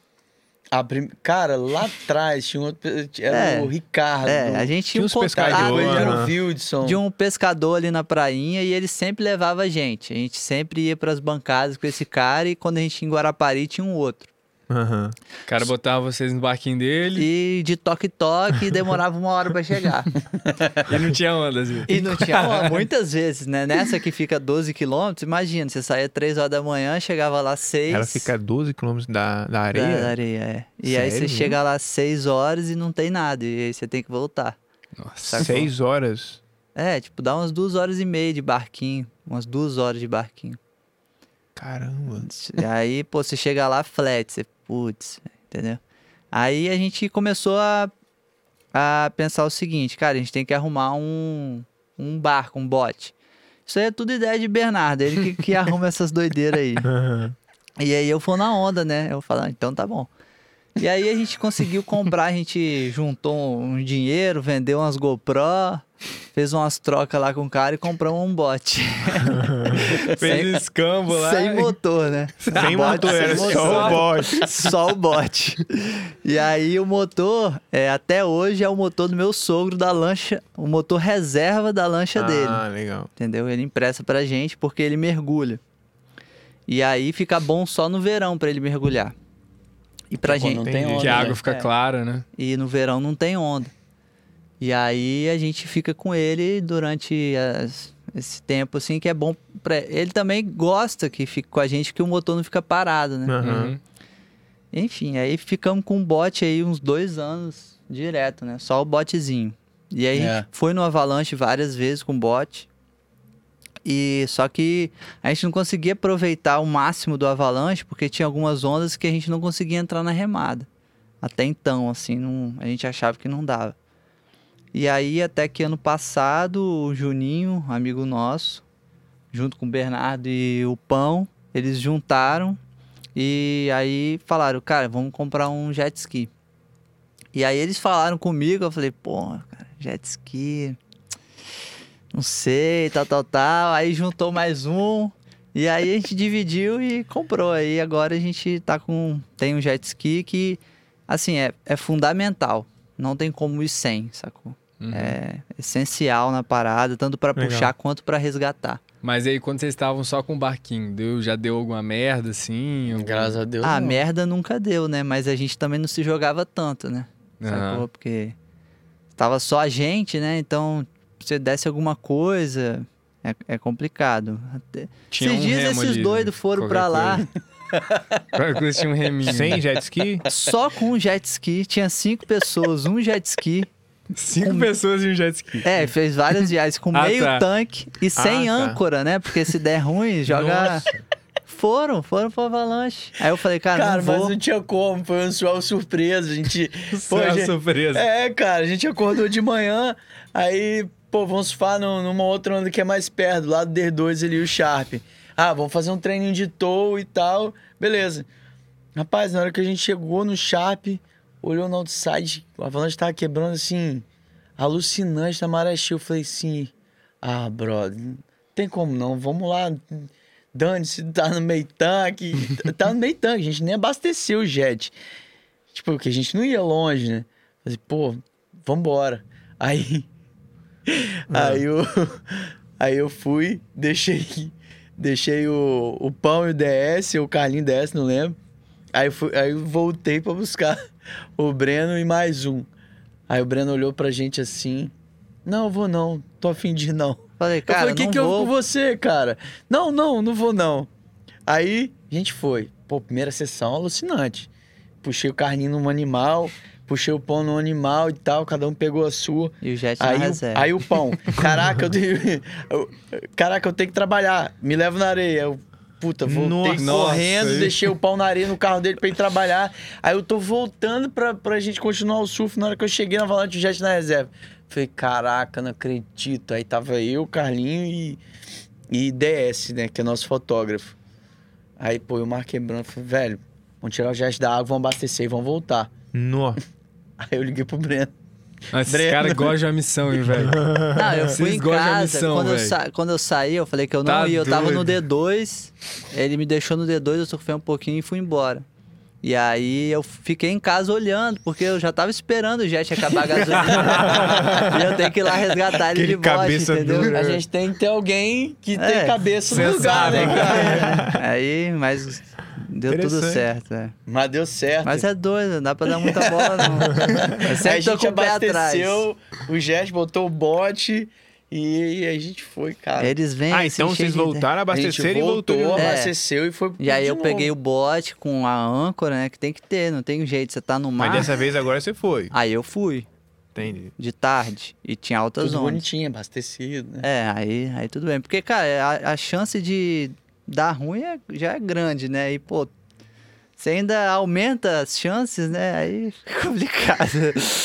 A prim- Cara, lá atrás tinha um outro. Era É. o Ricardo. É, a gente tinha Tinha um contato Ah, o Wildson. de um pescador ali na prainha e ele sempre levava a gente. A gente sempre ia pras bancadas com esse cara e quando a gente ia em Guarapari tinha um outro. Aham. O cara botava vocês no barquinho dele E de toque-toque demorava uma hora pra chegar. e não tinha onda, assim. E não tinha uma, muitas vezes, né? Nessa que fica 12 quilômetros, imagina, você saía 3 horas da manhã, chegava lá 6. Ela fica a 12 quilômetros da, da areia. Da areia, é. E aí Sério você chega lá 6 horas e não tem nada. E aí você tem que voltar. Nossa. Seis horas. É, tipo, dá umas duas horas e meia de barquinho. Umas duas horas de barquinho. Caramba. E aí, pô, você chega lá flat, você, putz, entendeu? Aí a gente começou a, a pensar o seguinte, cara, a gente tem que arrumar um, um barco, um bote. Isso aí é tudo ideia de Bernardo, ele que, que arruma essas doideiras aí. Aham. E aí eu fui na onda, né? Eu falei, ah, então tá bom. E aí a gente conseguiu comprar, a gente juntou um dinheiro, vendeu umas GoPro, fez umas trocas lá com o cara e compramos um bote. Fez um escambo lá. Sem motor, né? Sem Bote motor, sem era só o bote. Só o bote. E aí o motor, é, até hoje, é o motor do meu sogro da lancha, o motor reserva da lancha dele. Ah, legal. Entendeu? Ele empresta pra gente porque ele mergulha. E aí fica bom só no verão pra ele mergulhar. E pra Quando gente. não tem onda. Que a água né? fica É. clara, né? E no verão não tem onda. E aí a gente fica com ele durante as- esse tempo assim que é bom para ele também gosta que fique com a gente que o motor não fica parado, né? Uhum. Enfim, aí ficamos com o bote aí uns dois anos direto, né? Só o botezinho. E aí É. foi no Avalanche várias vezes com o bote. E só que a gente não conseguia aproveitar o máximo do Avalanche porque tinha algumas ondas que a gente não conseguia entrar na remada. Até então, assim, não, a gente achava que não dava. E aí, até que ano passado, o Juninho, amigo nosso, junto com o Bernardo e o Pão, eles juntaram e aí falaram, cara, vamos comprar um jet ski. E aí eles falaram comigo, eu falei, pô, cara, jet ski, não sei, tal, tal, tal. Aí juntou mais um. E aí a gente dividiu e comprou. Aí agora a gente tá com. Tem um jet ski que, assim, é, é fundamental. Não tem como ir sem, sacou? Uhum. É essencial na parada, tanto pra Legal. puxar quanto pra resgatar. Mas aí, quando vocês estavam só com o barquinho, deu, já deu alguma merda, assim? algum- Graças a Deus. Ah, não. merda nunca deu, né? Mas a gente também não se jogava tanto, né? Sacou? Aham. Porque tava só a gente, né? Então, se você desse alguma coisa, é, é complicado. Até- Tinha Esses um dias remo esses ali, doidos né? foram pra lá, tinha um reminho. Sem jet ski? só com um jet ski. Tinha cinco pessoas, um jet ski. Cinco pessoas em um jet ski. É, fez várias viagens com Ah, meio tá. tanque e sem tá. âncora, né? Porque se der ruim, joga. Nossa. Foram, foram pro Avalanche. Aí eu falei, cara, Cara, não mas vou. não tinha como, foi um sual surpresa. A gente. Pô, Foi a uma gente- surpresa. É, cara, a gente acordou de manhã, aí, pô, vamos surfar num- numa outra onda que é mais perto, do lado do D2 ali, o Sharp. Ah, vamos fazer um treininho de tow e tal. Beleza. Rapaz, na hora que a gente chegou no Sharp, olhou no outside, o Avalanche tava quebrando assim, alucinante na maré cheia. Eu falei assim, ah, brother, não tem como não, vamos lá. Dane-se, tá no meio tanque. tá no meio tanque, a gente nem abasteceu o jet. Tipo, que a gente não ia longe, né? Falei, pô, vambora. Aí. Aí eu. Aí eu fui, deixei. Deixei o, o pão e o DS, o Carlinho DS, não lembro. Aí, fui, aí voltei pra buscar o Breno e mais um. Aí o Breno olhou pra gente assim. Não, vou não. Tô afim de ir não. Falei, Eu cara, falei, o que que eu vou. com você, cara? Não, não, não vou não. Aí a gente foi. Pô, primeira sessão alucinante. Puxei o carninho num animal, puxei o pão num animal e tal, cada um pegou a sua. E o Jet na Aí, o- reserva. aí o pão. Caraca, eu, tenho- eu- Caraca, eu tenho que trabalhar. Me leva na areia. Eu, puta, voltei Nossa, correndo, aí- deixei o pau na areia no carro dele pra ir trabalhar. Aí eu tô voltando pra, pra gente continuar o surf. Na hora que eu cheguei na Valante, o jet na reserva. Falei, caraca, não acredito. Aí tava eu, Carlinho e, e DS, né? Que é nosso fotógrafo. Aí, pô, eu marquei branco. Falei, velho, vamos tirar o jet da água, vamos abastecer e vamos voltar. Nossa. Aí eu liguei pro Breno. Esses Breno. caras gostam de uma missão, hein, velho? Não, eu fui Vocês em casa. missão, quando, eu sa... quando eu saí, eu falei que eu não Tá ia. Eu tava no doido. D2, ele me deixou no D2, eu surfei um pouquinho e fui embora. E aí eu fiquei em casa olhando, porque eu já tava esperando o jet acabar a gasolina. e eu tenho que ir lá resgatar ele Aquele de volta, entendeu? dura. A gente tem que ter alguém que É, tem cabeça no lugar, sabe, né, cara? Aí, mas deu tudo certo, é. Mas deu certo. Mas é doido, não dá pra dar muita bola, não. Eu Aí a tô gente com o pé atrás. abasteceu o jet, botou o bote e a gente foi, cara. Eles vêm Ah, assim, então vocês de- voltaram, a gente abasteceram e voltou, voltou. É. abasteceu e foi E aí eu novo. peguei o bote com a âncora, né? Que tem que ter, não tem jeito. Você tá no mar. Mas dessa vez agora você foi. Aí eu fui, Entendi. de tarde, e tinha altas Tudo ondas. bonitinho, abastecido, né? É, aí, aí tudo bem. Porque, cara, a, a chance de dar ruim é- já é grande, né? E, pô, você ainda aumenta as chances, né? Aí fica complicado.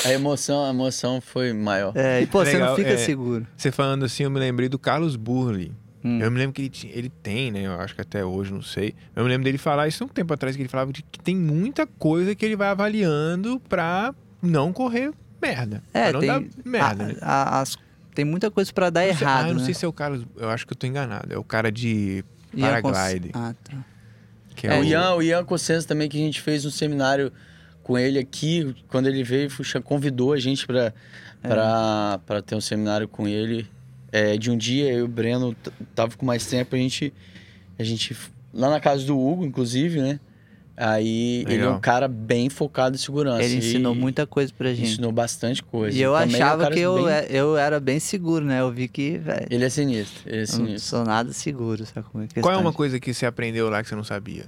A emoção, a emoção foi maior. É, e, pô, você Legal, não fica é. seguro. Você falando assim, eu me lembrei do Carlos Burley. Hum. Eu me lembro que ele, tinha- ele tem, né? Eu acho que até hoje, não sei. Eu me lembro dele falar isso há um tempo atrás, que ele falava de que tem muita coisa que ele vai avaliando pra não correr merda. É, pra não tem, dar merda, a- né? a- as- tem muita coisa pra dar não sei- errado, ah, eu não né? sei se é o Carlos. Eu acho que eu tô enganado. É o cara de Cons- paraglide. Ah, tá. Que é, o o Ian, o Ian Cossenso também, que a gente fez um seminário com ele aqui, quando ele veio, convidou a gente pra, É. pra, pra ter um seminário com ele. É, de um dia, eu e o Breno tava com mais tempo, a gente, a gente... Lá na casa do Hugo, inclusive, né? Aí ele é Legal. um cara bem focado em segurança. Ele ensinou e muita coisa pra gente. Ensinou bastante coisa. E eu Também é um achava que eu, bem- é- eu era bem seguro, né? Eu vi que, velho, Ele é sinistro, ele é eu não sinistro. sou nada seguro, sabe como é Qual é questão uma de- coisa que você aprendeu lá que você não sabia?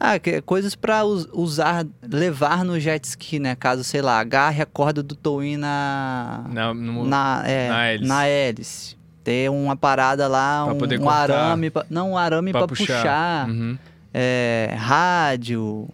Ah, que, coisas pra us- usar, levar no jet ski, né? Caso, sei lá, agarre a corda do towin na... Não, no- na, é, na hélice. na hélice. Ter uma parada lá, Pra um, poder um cortar. arame, pra, não, um arame pra, puxar, Uhum. É, rádio,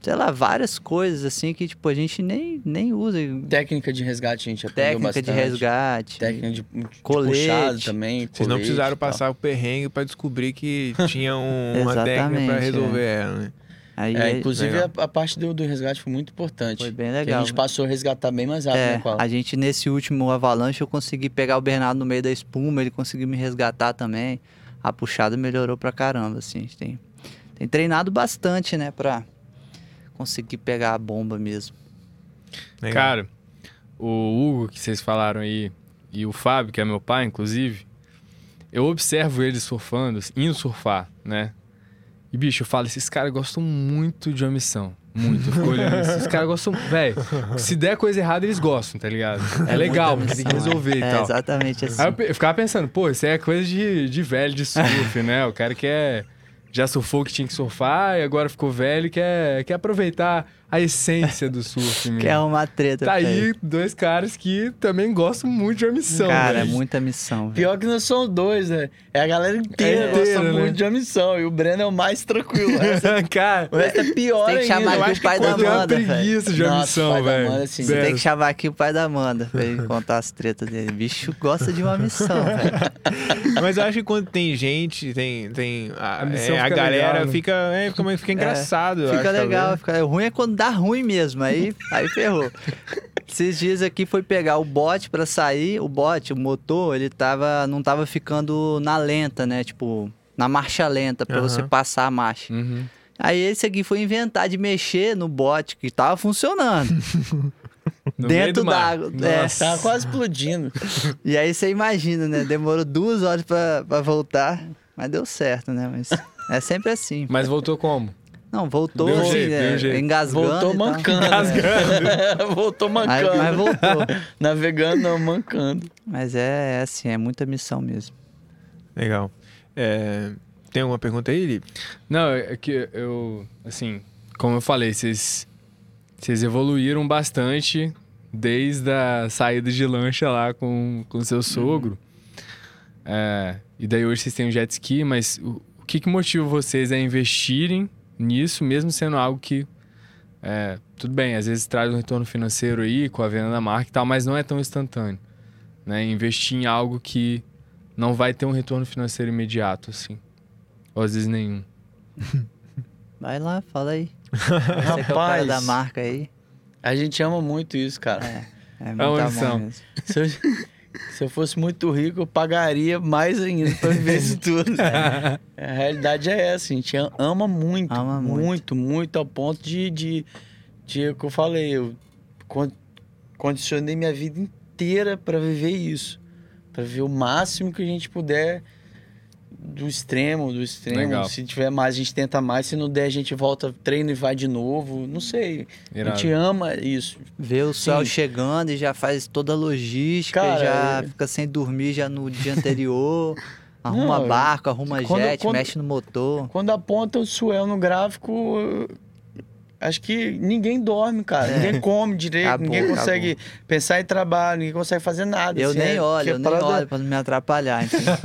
sei lá, várias coisas assim que, tipo, a gente nem, nem usa. Técnica de resgate a gente aprendeu Técnica de bastante. resgate. Técnica de, de Colete. puxada também. Vocês não precisaram passar o perrengue pra descobrir que tinha um- uma técnica pra Exatamente, resolver ela, né? Aí É, é- inclusive a, a parte do, do resgate foi muito importante. foi bem Que legal. a gente passou a resgatar bem mais rápido, É, né, a gente nesse último avalanche eu consegui pegar o Bernardo no meio da espuma, ele conseguiu me resgatar também. A puxada melhorou pra caramba, assim. A gente tem, tem treinado bastante, né, pra conseguir pegar a bomba mesmo. Legal. Cara, o Hugo, que vocês falaram aí, e o Fábio, que é meu pai, inclusive, eu observo eles surfando, indo surfar, né? E, bicho, eu falo, esses caras gostam muito de uma missão. Muito. Eu fico olhando isso. Esses caras gostam. Velho, se der coisa errada, eles gostam, tá ligado? É, legal, muita porque tem que resolver e é, tal. exatamente assim. Aí eu, ficava pensando, pô, isso aí é coisa de, de velho de surf, né? O cara quer. Já surfou que tinha que surfar e agora ficou velho e quer, quer aproveitar a essência do surf mesmo. Que é uma treta. Tá aí ele. dois caras que também gostam muito de uma missão. Cara, é velho. muita missão. velho. Pior que não são dois, né? É a galera inteira, É gosta inteira, né? muito de uma missão. E o Breno é o mais tranquilo. Resto, cara, o resto é pior Tem que ainda. chamar Eu aqui acho o pai que da eu Amanda, preguiça de uma Nossa, missão, pai da velho. Assim, Você tem que chamar aqui o pai da Amanda pra ele contar as tretas dele. Bicho gosta de uma missão, velho. Mas eu acho que quando tem gente, tem. tem a, A missão é, a galera legal, né? fica, é, fica, fica engraçado. eu Fica acho, legal, talvez. fica... o ruim é quando dá ruim mesmo, aí, aí ferrou. Esses dias aqui foi pegar o bote pra sair, o bote, o motor, ele tava, não tava ficando na lenta, né? Tipo, na marcha lenta, pra você Aham. passar a marcha. Uhum. Aí esse aqui foi inventar de mexer no bote que tava funcionando. No dentro do mar. d'água. É. Nossa. Tava quase explodindo. E aí você imagina, né? Demorou duas horas pra, pra voltar, mas deu certo, né? Mas é sempre assim. Mas voltou como? Não, voltou Deu assim, jeito, né, deu jeito. engasgando. Voltou e tal. mancando. voltou Mas, mancando. mas voltou. Navegando, não, mancando. Mas é, é assim, é muita missão mesmo. Legal. É, tem alguma pergunta aí, Lipe? Não, é que eu, assim, como eu falei, vocês, vocês evoluíram bastante desde a saída de lancha lá com, com seu sogro. É, e daí hoje vocês têm um jet ski, mas o, o que, que motiva vocês a investirem nisso, mesmo sendo algo que, é, tudo bem, às vezes traz um retorno financeiro aí com a venda da marca e tal, mas não é tão instantâneo. Né? Investir em algo que não vai ter um retorno financeiro imediato, assim. Ou às vezes nenhum. Vai lá, fala aí. Você que é o cara Rapaz. da marca aí. A gente ama muito isso, cara. É uma muito missão. Se, eu, se eu fosse muito rico, eu pagaria mais ainda pra viver isso tudo. A realidade é essa, a gente ama muito, Ama muito. muito, muito, ao ponto de, de, de é que eu falei, eu con- condicionei minha vida inteira pra viver isso, Pra viver o máximo que a gente puder do extremo, do extremo. Legal. Se tiver mais, a gente tenta mais. Se não der, a gente volta, treina e vai de novo. Não sei. A Irado. gente ama isso. Vê o sol Sim. chegando e já faz toda a logística, Cara, já é- fica sem dormir já no dia anterior. arruma Não, barco, arruma quando- jet, quando- mexe no motor. Quando aponta o suel no gráfico, eu- acho que ninguém dorme, cara. É. Ninguém come direito, Acabou, ninguém acabou. consegue pensar em trabalho, ninguém consegue fazer nada. Eu assim, nem é- olho, eu nem parada- olho pra não me atrapalhar. entendeu?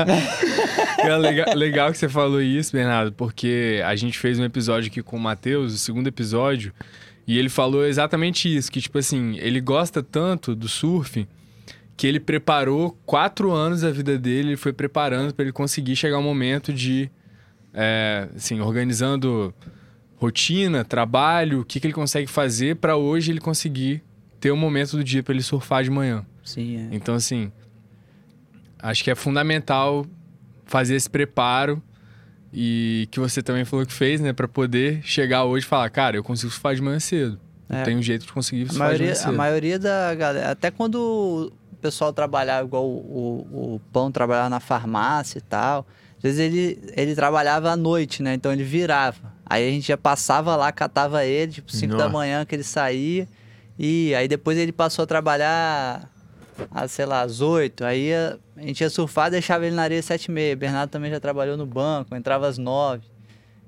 É legal, legal que você falou isso, Bernardo, porque a gente fez um episódio aqui com o Matheus, o segundo episódio, e ele falou exatamente isso, que tipo assim, ele gosta tanto do surf que ele preparou quatro anos da vida dele, ele foi preparando para ele conseguir chegar ao momento de, é, assim, organizando rotina, trabalho, o que, que ele consegue fazer para hoje ele conseguir ter um momento do dia para ele surfar de manhã. Sim, é. Então, assim, acho que é fundamental fazer esse preparo e que você também falou que fez, né? Pra poder chegar hoje e falar, cara, eu consigo surfar de manhã cedo. É. Eu tenho um jeito de conseguir surfar de manhã maioria, a cedo. maioria da galera, até quando o pessoal trabalhava igual o, o, o Pão trabalhava na farmácia e tal, vezes ele, ele trabalhava à noite, né? Então ele virava. Aí a gente já passava lá, catava ele, tipo 5 da manhã que ele saía. E aí depois ele passou a trabalhar, às, sei lá, às 8. Aí a, a gente ia surfar, deixava ele na areia às 7 e meia. Bernardo também já trabalhou no banco, entrava às 9.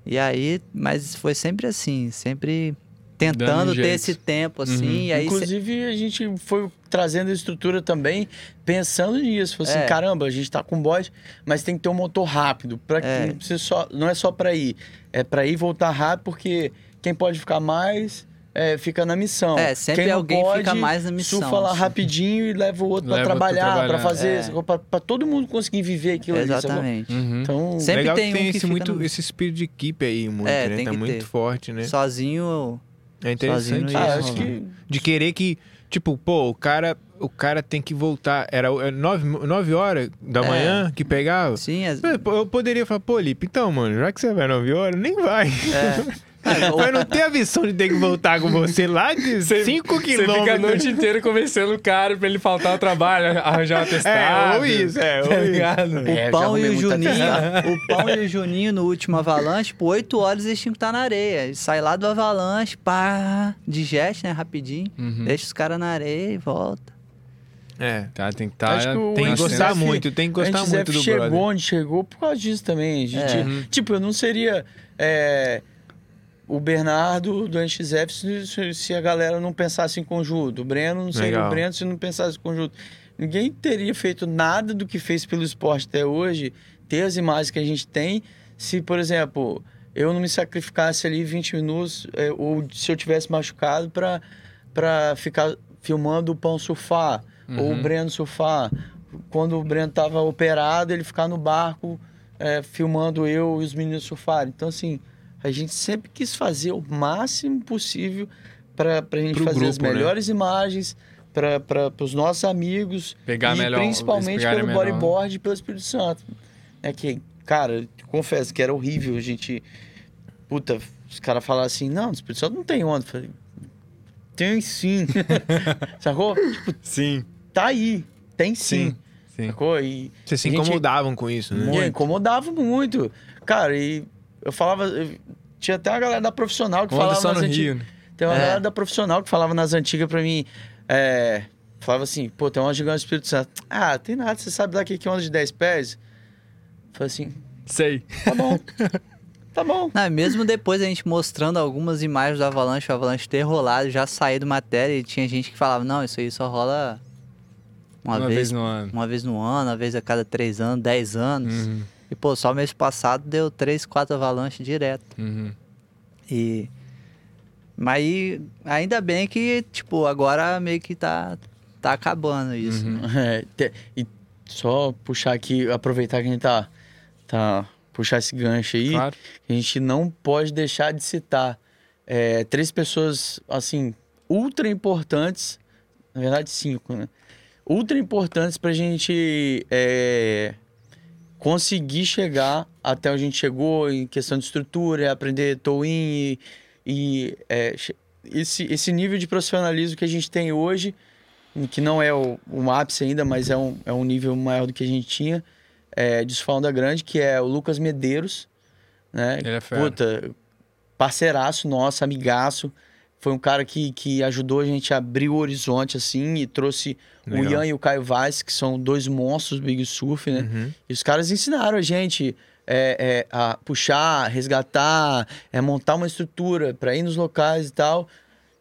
E aí, mas foi sempre assim, sempre tentando ter esse tempo assim. Uhum. E aí cê- Inclusive, a gente foi trazendo a estrutura também, pensando nisso. Falei assim, É. caramba, a gente tá com bode, mas tem que ter um motor rápido. Pra que É. não, só, não é só pra ir, é pra ir e voltar rápido, porque quem pode ficar mais é, fica na missão. É, sempre quem não alguém pode, fica mais na missão, Surfa lá assim. rapidinho e leva o outro pra Leva outro pra trabalhar, pra trabalhar. fazer, É. pra, pra todo mundo conseguir viver aquilo ali. Exatamente. Uhum. Então, Sempre Legal tem que tem um esse, muito, no- esse espírito de equipe aí, muito, É, né? tem Tá que muito ter. forte, né? Sozinho. É interessante sozinho isso. ah, que De querer que, tipo, pô, o cara, o cara tem que voltar. Era é nove, nove horas da É. manhã que pegava. Sim, as- É, Eu poderia falar, pô, Lipe, então, mano, já que você vai nove horas, nem vai. é. O- Mas não tem a visão de ter que voltar com você lá de cinco Você fica a quilômetros. noite inteira convencendo o cara pra ele faltar ao trabalho, arranjar uma testada. É, ou isso, é, ou Tá isso. ligado? O É, Pão e o Juninho, testada. o Pão e o Juninho no último Avalanche, por 8 horas eles tinham que estar na areia. Saem lá do Avalanche, pá, jet, né, rapidinho. Uhum. Deixa os caras na areia e volta. É. Tá, tem que o Tem que gostar muito, tem que gostar muito do chegou brother. onde chegou por causa disso também. A gente, É. Tipo, eu não seria é, o Bernardo do NXF se, se- a galera não pensasse em conjunto. O Breno não seria Legal. o Breno se não pensasse em conjunto. Ninguém teria feito nada do que fez pelo esporte até hoje, ter as imagens que a gente tem, se, por exemplo, eu não me sacrificasse ali 20 minutos, é, ou se eu tivesse machucado para ficar filmando o pão surfar, ou o Breno surfar. Quando o Breno tava operado, ele ficar no barco é, filmando eu e os meninos surfarem. Então, assim, a gente sempre quis fazer o máximo possível para a gente Pro fazer as grupo, né? melhores imagens para os nossos amigos Pegar e melhor- principalmente pelo melhor. bodyboard e pelo Espírito Santo. É que, cara, confesso que era horrível a gente. Puta, os caras falavam assim: não, o Espírito Santo não tem onda. Eu falei, tem sim. Sacou? Tipo, Sim. tá aí. Tem sim. Sim. Sim. Sacou? E Vocês se gente- incomodavam com isso, né? e incomodava muito. Cara, e eu falava. eu- tinha até a galera da profissional que Onda falava só nas no antigas. Rio, né? Tem uma É. galera da profissional que falava nas antigas pra mim. É, falava assim, pô, tem uma gigante Espírito Santo. Ah, tem nada, você sabe daqui que é onda de 10 pés? Falei assim, Sei. tá bom. tá bom. Não, mesmo depois a gente mostrando algumas imagens do Avalanche, o Avalanche ter rolado, já saído matéria, e tinha gente que falava, não, isso aí só rola uma, Uma, vez, vez no ano. uma vez no ano, uma vez a cada três anos, dez anos. Uhum. E, pô, só mês passado deu três, quatro Avalanche direto. Uhum. E... Mas aí, ainda bem que, tipo, agora meio que tá, tá acabando isso. Uhum. né? É, e só puxar aqui, aproveitar que a gente tá. tá puxar esse gancho aí. Claro. A gente não pode deixar de citar é, três pessoas, assim, ultra importantes. Na verdade, cinco, né? Ultra importantes pra gente é, conseguir chegar até onde a gente chegou em questão de estrutura, aprender Towin e, e, é, esse, esse nível de profissionalismo que a gente tem hoje, que não é o, um ápice ainda, mas é um, é um nível maior do que a gente tinha, é, de Grande, que é o Lucas Medeiros, né? Ele é fera. Puta, parceiraço nosso, amigaço. Foi um cara que, que ajudou a gente a abrir o horizonte, assim, e trouxe o Legal. Ian e o Caio Vaz, que são dois monstros do Big Surf, né? Uhum. E os caras ensinaram a gente é, é, a puxar, resgatar, é, montar uma estrutura para ir nos locais e tal.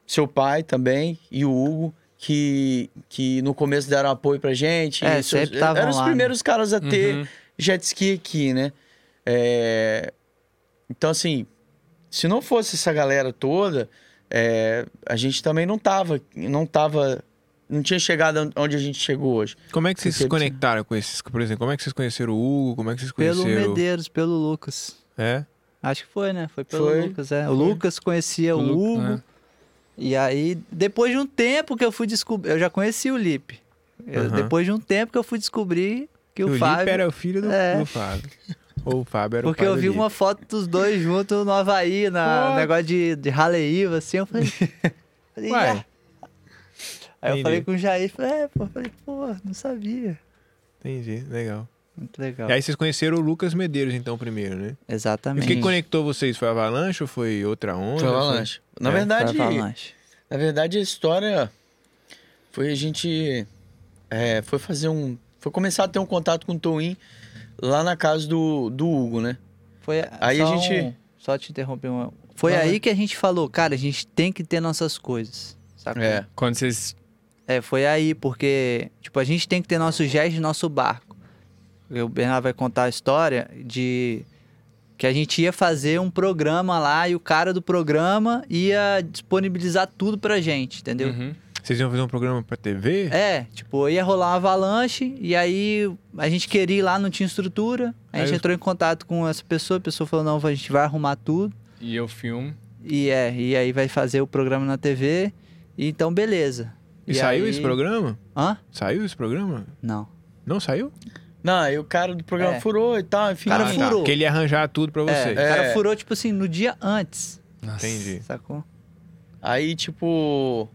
Seu pai também e o Hugo, que, que no começo deram apoio pra gente. É, E sempre tavam Eram os lá, né? primeiros caras a ter Uhum. jet ski aqui, né? É, Então, assim, se não fosse essa galera toda, é, a gente também não tava, não tava, não tinha chegado onde a gente chegou hoje. Como é que vocês se conectaram com esses? Por exemplo, como é que vocês conheceram o Hugo? Como é que vocês Pelo conheceram... Medeiros, pelo Lucas. É? Acho que foi, né? Foi pelo Foi. Lucas, é. O Lucas conhecia o, O Lu- Hugo. é. E aí, depois de um tempo que eu fui descobrir. Eu já conheci o Lipe. Eu- Aham. Depois de um tempo que eu fui descobrir que o, o Fábio. Lipe era o filho do, É. do Fábio. Ou o Fábio era Porque o pai eu vi uma foto dos dois juntos no Havaí, na Pô. negócio de, de Raleiva, assim. Eu falei. falei. "Ah." Aí eu Entendi. falei com o Jair, falei, é, pô, falei, pô, não sabia. Entendi, legal. Muito legal. E aí vocês conheceram o Lucas Medeiros, então, primeiro, né? E o Exatamente. que conectou vocês? Foi Avalanche ou foi outra onda? Foi avalanche. Na É, verdade, Foi Avalanche. na verdade a história foi a gente é, foi fazer um, foi começar a ter um contato com o Towin lá na casa do, do Hugo, né? Foi Aí a gente- um- só te interromper uma. Foi Não, aí que a gente falou, cara, a gente tem que ter nossas coisas. Sacou? É. Quando vocês. É, foi aí, porque, tipo, a gente tem que ter nosso gesto e nosso barco. O Bernardo vai contar a história de que a gente ia fazer um programa lá e o cara do programa ia disponibilizar tudo pra gente, entendeu? Uhum. Vocês iam fazer um programa pra TV? É, tipo, ia rolar uma avalanche e aí a gente queria ir lá, não tinha estrutura. A gente Aí eu- entrou em contato com essa pessoa, a pessoa falou, não, a gente vai arrumar tudo. E eu filmo. E é, e aí vai fazer o programa na TV. E então, beleza. E, saiu aí- esse programa? Hã? Saiu esse programa? Não. Não saiu? Não, aí o cara do programa É. furou e tal, enfim. O cara Ah, tá. furou. Porque ele ia arranjar tudo pra É, o vocês. É. cara furou, tipo assim, no dia antes. Nossa. Entendi. Sacou? Aí, tipo.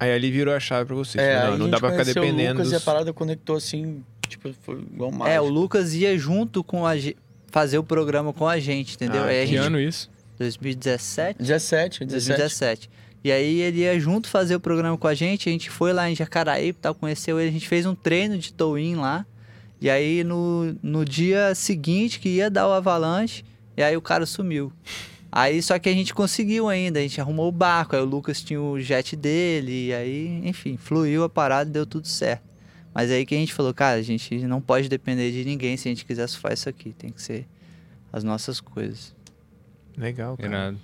Aí ali virou a chave pra vocês. É, não, não dá pra ficar dependendo o Lucas dos... e a parada conectou assim, tipo, foi igual mágica. É, o Lucas ia junto com a gente. Fazer o programa com a gente, entendeu? Ah, Que gente. ano isso? 2017? 17, 17. 2017. E aí ele ia junto fazer o programa com a gente, a gente foi lá em Jacaraí, tal, conheceu ele, a gente fez um treino de towin lá. E aí no, no dia seguinte que ia dar o avalanche, e aí o cara sumiu. Aí só que a gente conseguiu ainda, a gente arrumou o barco, aí o Lucas tinha o jet dele, e aí, enfim, fluiu a parada, deu tudo certo. Mas aí que a gente falou, cara, a gente não pode depender de ninguém se a gente quiser surfar isso aqui, tem que ser as nossas coisas. Legal, cara. Irado.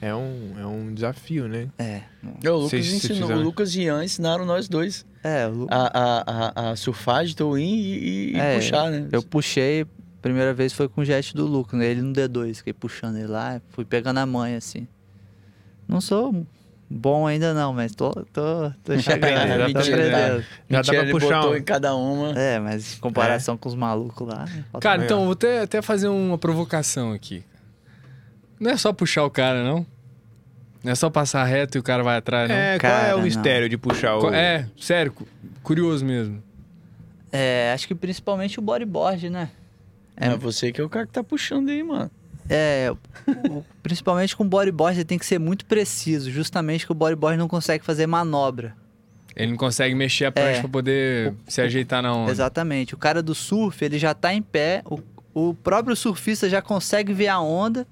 É um, é um desafio, né? É, É, o Lucas vocês ensinou, fizeram- o Lucas e Ian ensinaram nós dois é, o Lu- a, a, a, a surfar de towin e, e- e É, puxar, né? Eu puxei, primeira vez foi com o jet do Lucas, né? ele no D2, fiquei puxando ele lá, fui pegando a manha assim. Não sou bom ainda não, mas tô, tô, tô chegando, aprendendo, já tô mentira, aprendendo. Já dá pra puxar botou um. em cada uma. É, mas em comparação com os malucos lá... falta Cara, então, vou até, até fazer uma provocação aqui. Não é só puxar o cara, não? Não é só passar reto e o cara vai atrás, não? É, qual é Cara, o não. mistério de puxar o. É, sério, cu- curioso mesmo. É, acho que principalmente o bodyboard, né? É você que é o cara que tá puxando aí, mano. É, o- principalmente com o bodyboard, você tem que ser muito preciso, justamente que o bodyboard não consegue fazer manobra. Ele não consegue mexer a prancha É. pra poder se ajeitar na onda. Exatamente. O cara do surf, ele já tá em pé, o, o próprio surfista já consegue ver a onda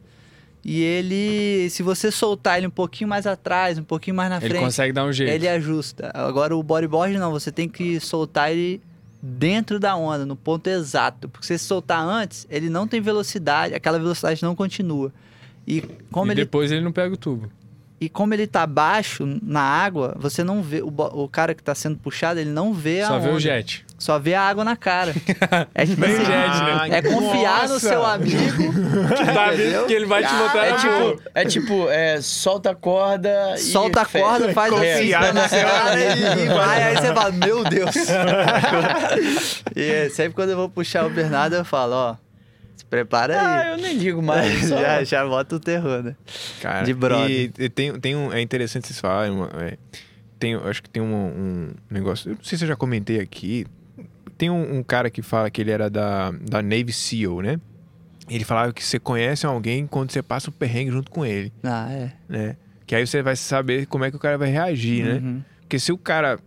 e ele, se você soltar ele um pouquinho mais atrás, um pouquinho mais na Ele frente, consegue dar um jeito. ele ajusta. Agora o bodyboard não, você tem que soltar ele dentro da onda, no ponto exato. Porque se você soltar antes, ele não tem velocidade, aquela velocidade não continua. E como e ele depois ele não pega o tubo. e como ele tá baixo na água, você não vê o, o cara que tá sendo puxado, ele não vê a Só vê o jet. Só vê a água na cara. É tipo assim, né? é confiar no Nossa! seu amigo. Tá Entendeu? vendo que ele vai te botar É na tipo, é tipo, é, solta a corda e... Solta a corda, faz assim, no na cara e, e vai, aí você fala, meu Deus. e é, sempre quando eu vou puxar o Bernardo, eu falo, ó, se prepara Ah, aí. eu nem ligo mais. só- já, já bota o terror, né? Cara, De brother. E, e tem, tem um, é interessante vocês falarem. é, tem, acho que tem um, um negócio. Eu não sei se eu já comentei aqui. Tem um, um cara que fala que ele era da, da Navy SEAL, né? Ele falava que você conhece alguém quando você passa o perrengue junto com ele, Ah, é. né? Que aí você vai saber como é que o cara vai reagir, né? Uhum. Porque se o cara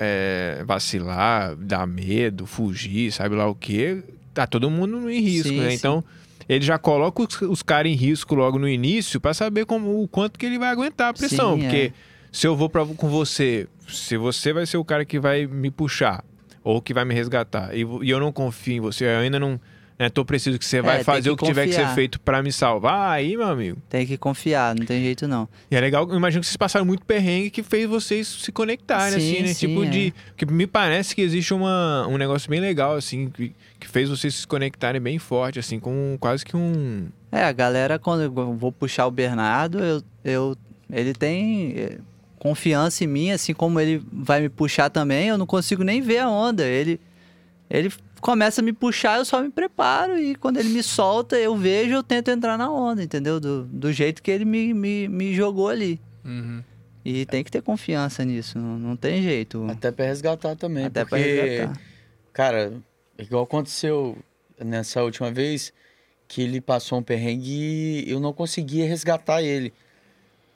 é, vacilar, dar medo, fugir, sabe lá o quê, tá todo mundo em risco, Sim, né? sim. Então, ele já coloca os, os caras em risco logo no início pra saber como, o quanto que ele vai aguentar a pressão. Sim, porque é. se eu vou pra, com você, se você vai ser o cara que vai me puxar ou que vai me resgatar e, e eu não confio em você, eu ainda não né, tô preciso que você vai tem fazer que o que tiver que ser confiar. feito pra me salvar, aí, meu amigo. Tem que confiar, não tem jeito não. E é legal, eu imagino que vocês passaram muito perrengue que fez vocês se conectarem, Sim, assim, né? sim, tipo é. de. Que me parece que existe uma, um negócio bem legal, assim, que, que fez vocês se conectarem bem forte, assim, com quase que um. É, a galera, quando eu vou puxar o Bernardo, eu, eu, ele tem confiança em mim, assim como ele vai me puxar também, eu não consigo nem ver a onda. Ele, ele começa a me puxar, eu só me preparo e quando ele me solta, eu vejo, eu tento entrar na onda, entendeu? Do, do jeito que ele me, me, me jogou ali. Uhum. E tem que ter confiança nisso, não, não tem jeito. Até pra resgatar também, Até pra porque... resgatar. Cara, igual aconteceu nessa última vez, que ele passou um perrengue e eu não conseguia resgatar ele.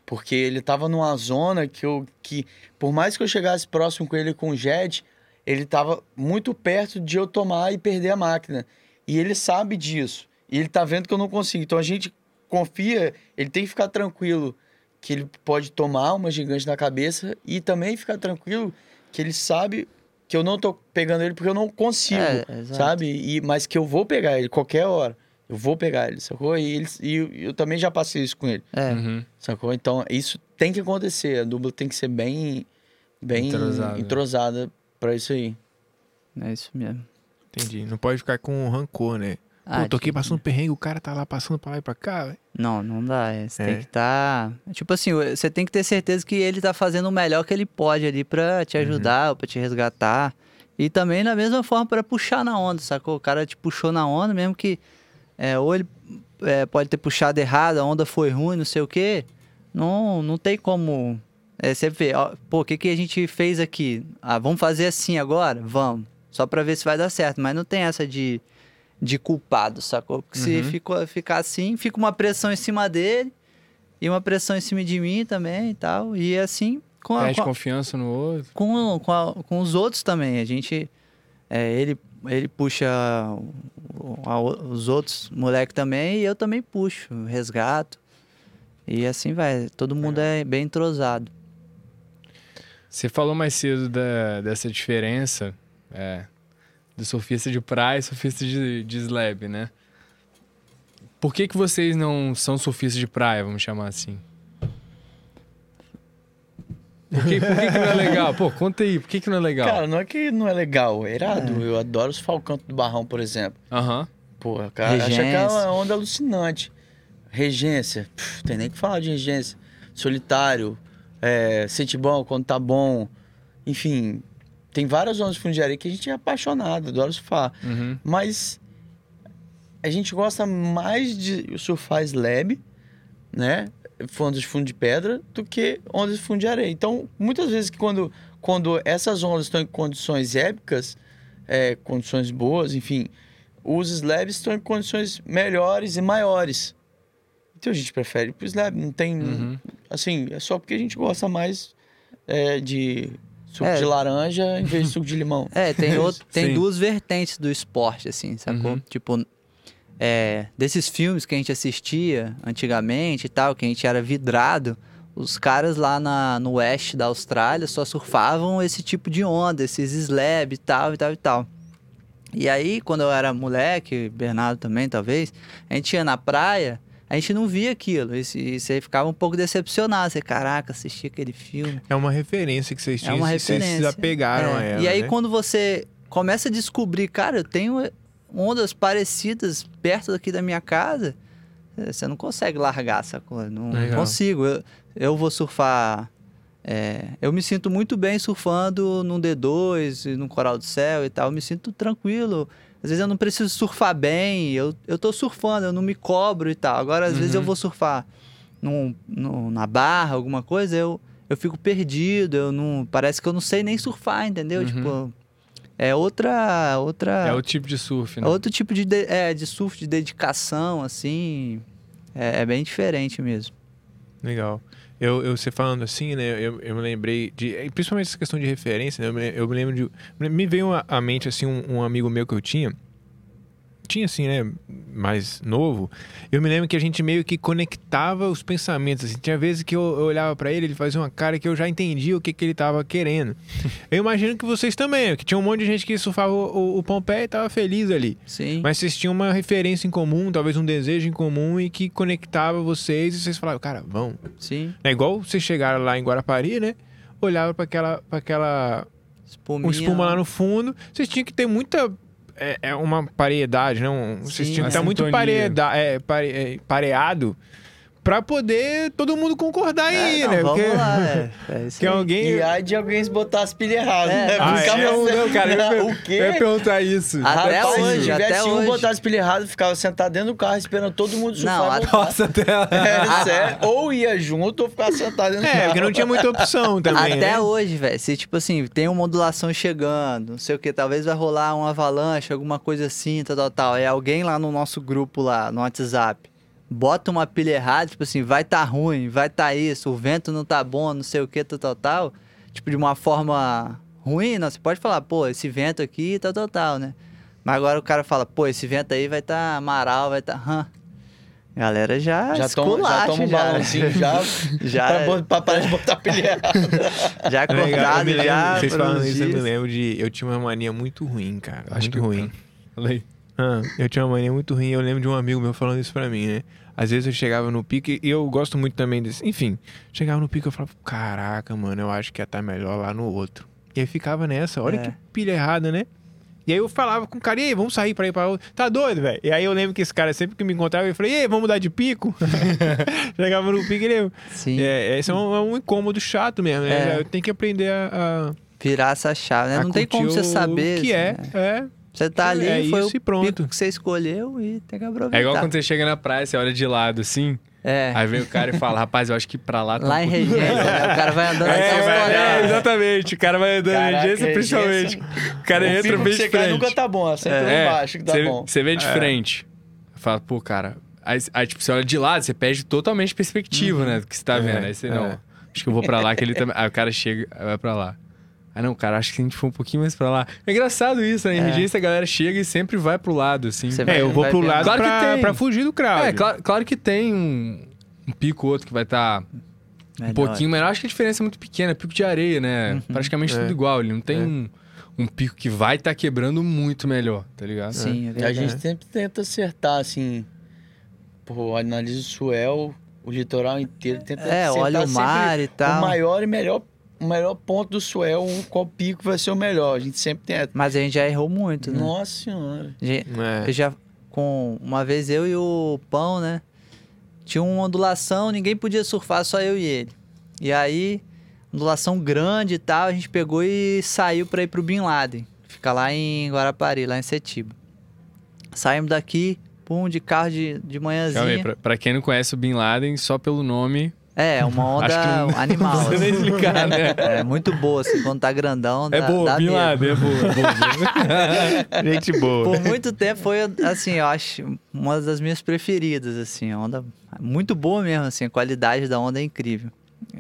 Porque ele tava numa zona que eu. que Por mais que eu chegasse próximo com ele com o jet, ele tava muito perto de eu tomar e perder a máquina. E ele sabe disso. E ele tá vendo que eu não consigo. Então a gente confia, ele tem que ficar tranquilo que ele pode tomar uma gigante na cabeça e também ficar tranquilo que ele sabe que eu não tô pegando ele porque eu não consigo, É, sabe? E, mas que eu vou pegar ele qualquer hora. Eu vou pegar ele, sacou? E, ele, e eu, eu também já passei isso com ele, É, Uhum. sacou? Então isso tem que acontecer. A dupla tem que ser bem, bem Entrosada. entrosada, pra isso aí. é isso mesmo. Entendi. Não pode ficar com rancor, né? Ah, Pô, tô aqui de- passando perrengue, o cara tá lá passando pra lá e pra cá. velho. Não, não dá. é, Você É. tem que estar. Tipo assim, você tem que ter certeza que ele tá fazendo o melhor que ele pode ali pra te ajudar ou pra te resgatar. E também da mesma forma pra puxar na onda, sacou? O cara te puxou na onda, mesmo que. É, ou ele é, pode ter puxado errado, a onda foi ruim, não sei o quê. Não, não tem como. É, você vê, ó, pô, o que, que a gente fez aqui? Ah, vamos fazer assim agora? Vamos. Só pra ver se vai dar certo. Mas não tem essa de, de culpado, sacou? Porque se Uhum. ficou, ficar assim, fica uma pressão em cima dele e uma pressão em cima de mim também e tal. E assim, com, a, Perde com, a- confiança no outro. com, com, a- com os outros também. A gente. é, ele, ele puxa os outros moleques também e eu também puxo, resgato. E assim vai. Todo mundo é bem entrosado. Você falou mais cedo da, dessa diferença é, do surfista de praia e surfista de, de slab, né? Por que, que vocês não são surfistas de praia, vamos chamar assim? Por que, por que, que não é legal? Pô, conta aí, por que, que não é legal? Cara, não é que não é legal, é irado. Eu adoro os falcantos do Barrão, por exemplo. Aham. Porra, cara, acha Regência. aquela onda alucinante. Regência, tem nem que falar de regência. Solitário, é, sente bom quando tá bom. Enfim, tem várias ondas de fundiaria que a gente é apaixonado, adora surfar. Uhum. Mas a gente gosta mais de surfar slab, né? Ondas de fundo de pedra do que ondas de fundo de areia. Então, muitas vezes quando, quando essas ondas estão em condições épicas, é, condições boas, enfim, os slabs estão em condições melhores e maiores. Então a gente prefere pro slab. Não tem. Uhum. Assim, é só porque a gente gosta mais é, de suco É. de laranja em vez de suco de limão. É, tem, outro, tem Sim. duas vertentes do esporte, assim, sacou? Uhum. Tipo, é, desses filmes que a gente assistia antigamente e tal, que a gente era vidrado, os caras lá na, no oeste da Austrália só surfavam esse tipo de onda, esses slab e tal e tal e tal. E aí, quando eu era moleque, Bernardo também, talvez, a gente ia na praia, a gente não via aquilo. E e você ficava um pouco decepcionado. Você, caraca, assisti aquele filme. É uma referência que vocês É tinham. uma vocês se referência. apegaram É. a ela. E aí, né? quando você começa a descobrir, cara, eu tenho ondas parecidas perto daqui da minha casa, eh, você não consegue largar essa coisa. Não Legal. consigo. Eu, eu vou surfar. é, eu me sinto muito bem surfando num D2, e num Coral do Céu e tal. Eu me sinto tranquilo. Às vezes eu não preciso surfar bem, eu, eu tô surfando, eu não me cobro e tal. Agora, às vezes eu Uhum. vou surfar num, num- na barra, alguma coisa, eu, eu fico perdido, eu não. Parece que eu não sei nem surfar, entendeu? Uhum. Tipo, é outra. outra É o tipo de surf, né? é outro tipo de, de- é, de surf, de dedicação, assim. É, é bem diferente mesmo. Legal. Eu, eu, você falando assim, né? Eu, eu me lembrei de. Principalmente essa questão de referência, né? Eu me, eu me lembro de. Me veio à- mente, assim, um, um amigo meu que eu tinha. Tinha, assim, né? Mais novo. Eu me lembro que a gente meio que conectava os pensamentos. Assim. Tinha vezes que eu, eu olhava pra ele, ele fazia uma cara que eu já entendia o que, que ele tava querendo. eu imagino que vocês também, que tinha um monte de gente que surfava o, o, o Pompeia e tava feliz ali. Sim. Mas vocês tinham uma referência em comum, talvez um desejo em comum e que conectava vocês e vocês falavam, cara, vão. Sim. É igual vocês chegaram lá em Guarapari, né? Olhava para aquela, pra aquela Espuminha. um espuma lá no fundo. Vocês tinham que ter muita é, é uma pareidade, não? Vocês Sim, uma estar muito pareada, é, pare, é, pareado pra poder todo mundo concordar É, aí, não, né? vamos Porque lá, é. É que aí. alguém E aí de alguém botar as pilhas erradas, É. né? Ah, Ficava é? Não, não, cara, eu ia, per- o quê? eu ia perguntar isso. Até Rapaz, hoje, tivesse até um hoje. botar as pilhas erradas, ficava sentado dentro do carro esperando todo mundo surfar. Não, a-. Nossa, até É, sério. Ou ia junto ou ficava sentado dentro do É, carro. porque não tinha muita opção também, Até né? hoje, velho. Se, tipo assim, tem uma ondulação chegando, não sei o que, talvez vai rolar uma avalanche, alguma coisa assim, tal, tal, tal. É alguém lá no nosso grupo lá, no WhatsApp, bota uma pilha errada, tipo assim, vai tá ruim, vai tá isso, o vento não tá bom, não sei o que, tal, tal, tal. Tipo, de uma forma ruim, não, você pode falar, pô, esse vento aqui, tal, tal, tal, né? Mas agora o cara fala, pô, esse vento aí vai tá amaral, vai tá... Hã. Galera já Já toma, já toma um já, né? balãozinho já, Já- pra, pra parar de botar a pilha errada. Já É eu acordado, me lembro- já. Vocês falando isso, eu me lembro de. Eu tinha uma mania muito ruim, cara. Acho muito que ruim. Fala aí. Ah, eu tinha uma mania muito ruim. Eu lembro de um amigo meu falando isso pra mim, né? Às vezes eu chegava no pico e eu gosto muito também desse. Enfim, chegava no pico e eu falava, caraca, mano, eu acho que ia estar melhor lá no outro. E aí ficava nessa, olha É. que pilha errada, né? E aí eu falava com o cara, e aí, vamos sair pra ir pra outro. Tá doido, velho? E aí eu lembro que esse cara sempre que me encontrava, eu falei, e aí, vamos mudar de pico? chegava no pico e ele. Sim. É, esse é um, é um incômodo chato mesmo, né? É. Eu tenho que aprender a. a Virar essa chave, né? Não tem como você o saber. que é, né? é. Você tá ali, É foi isso o e pronto. pico que você escolheu e tem que aproveitar. É igual quando você chega na praia, você olha de lado assim, É, aí vem o cara e fala, rapaz, eu acho que pra lá tá lá um em Regência, melhor." né? O cara vai andando É, vai- é, exatamente. O cara vai andando em Caraca, regência, principalmente. O cara o entra bem de cai frente. nunca tá bom, é sempre lá É, embaixo que tá você, bom. Você vê de frente. Fala, pô, cara. Aí, aí, tipo, você olha de lado, você perde totalmente perspectiva, né? Do que você tá É, vendo. Aí você, é. não, acho que eu vou pra lá, que ele também. Aí o cara chega, vai pra lá. Ah, não, cara, acho que a gente for um pouquinho mais pra lá. É engraçado isso, né? Em É. regência a galera chega e sempre vai pro lado, assim. Você É, eu vou vai pro lado Claro que pra, tem. pra fugir do crowd. É, claro, claro que tem um, um pico ou outro que vai estar um Melhor. pouquinho menor. Acho que a diferença é muito pequena. É pico de areia, né? Praticamente É. tudo igual. Ele não tem É. um, um pico que vai estar quebrando muito melhor, tá ligado? Sim, é E a verdade. gente sempre tenta acertar, assim. Pô, analisa o suel, o litoral inteiro. Tenta É, acertar olha o mar e tal. O maior e melhor, o melhor ponto do suel, um, qual pico vai ser o melhor. A gente sempre tenta. Mas a gente já errou muito, né? Nossa senhora. Gente, É. Eu já, com uma vez eu e o Pão, né? Tinha uma ondulação, ninguém podia surfar, só eu e ele. E aí, ondulação grande e tal, a gente pegou e saiu pra ir pro Bin Laden. Fica lá em Guarapari, lá em Setiba. Saímos daqui, pum, de carro de, de Calma aí, manhãzinha. pra, pra quem não conhece o Bin Laden, só pelo nome, É, uma onda não, animal. não assim. explicar, né? É muito boa, assim, quando tá grandão. É dá, boa, dá Bin. Laden, é boa, é boa. Gente boa. Por muito tempo foi, assim, eu acho uma das minhas preferidas, assim, a onda muito boa mesmo, assim, a qualidade da onda é incrível.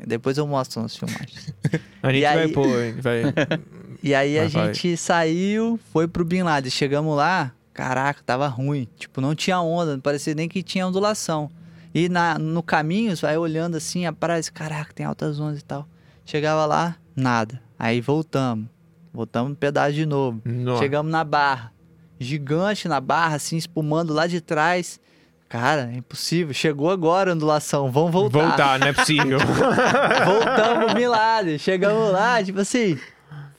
Depois eu mostro nos filmagens. A gente E vai aí- pôr, vai. E aí a vai. gente saiu, foi pro Bin Laden, chegamos lá, caraca, tava ruim, tipo, não tinha onda, não parecia nem que tinha ondulação. E na, no caminho, você vai olhando assim, a praia, caraca, tem altas ondas e tal. Chegava lá, nada. Aí voltamos, voltamos no pedaço de novo. Nossa. Chegamos na barra. Gigante na barra, assim, espumando lá de trás. Cara, é impossível. Chegou agora a ondulação. Vamos voltar. Voltar, não é possível. Voltamos milagre. Chegamos lá, tipo assim,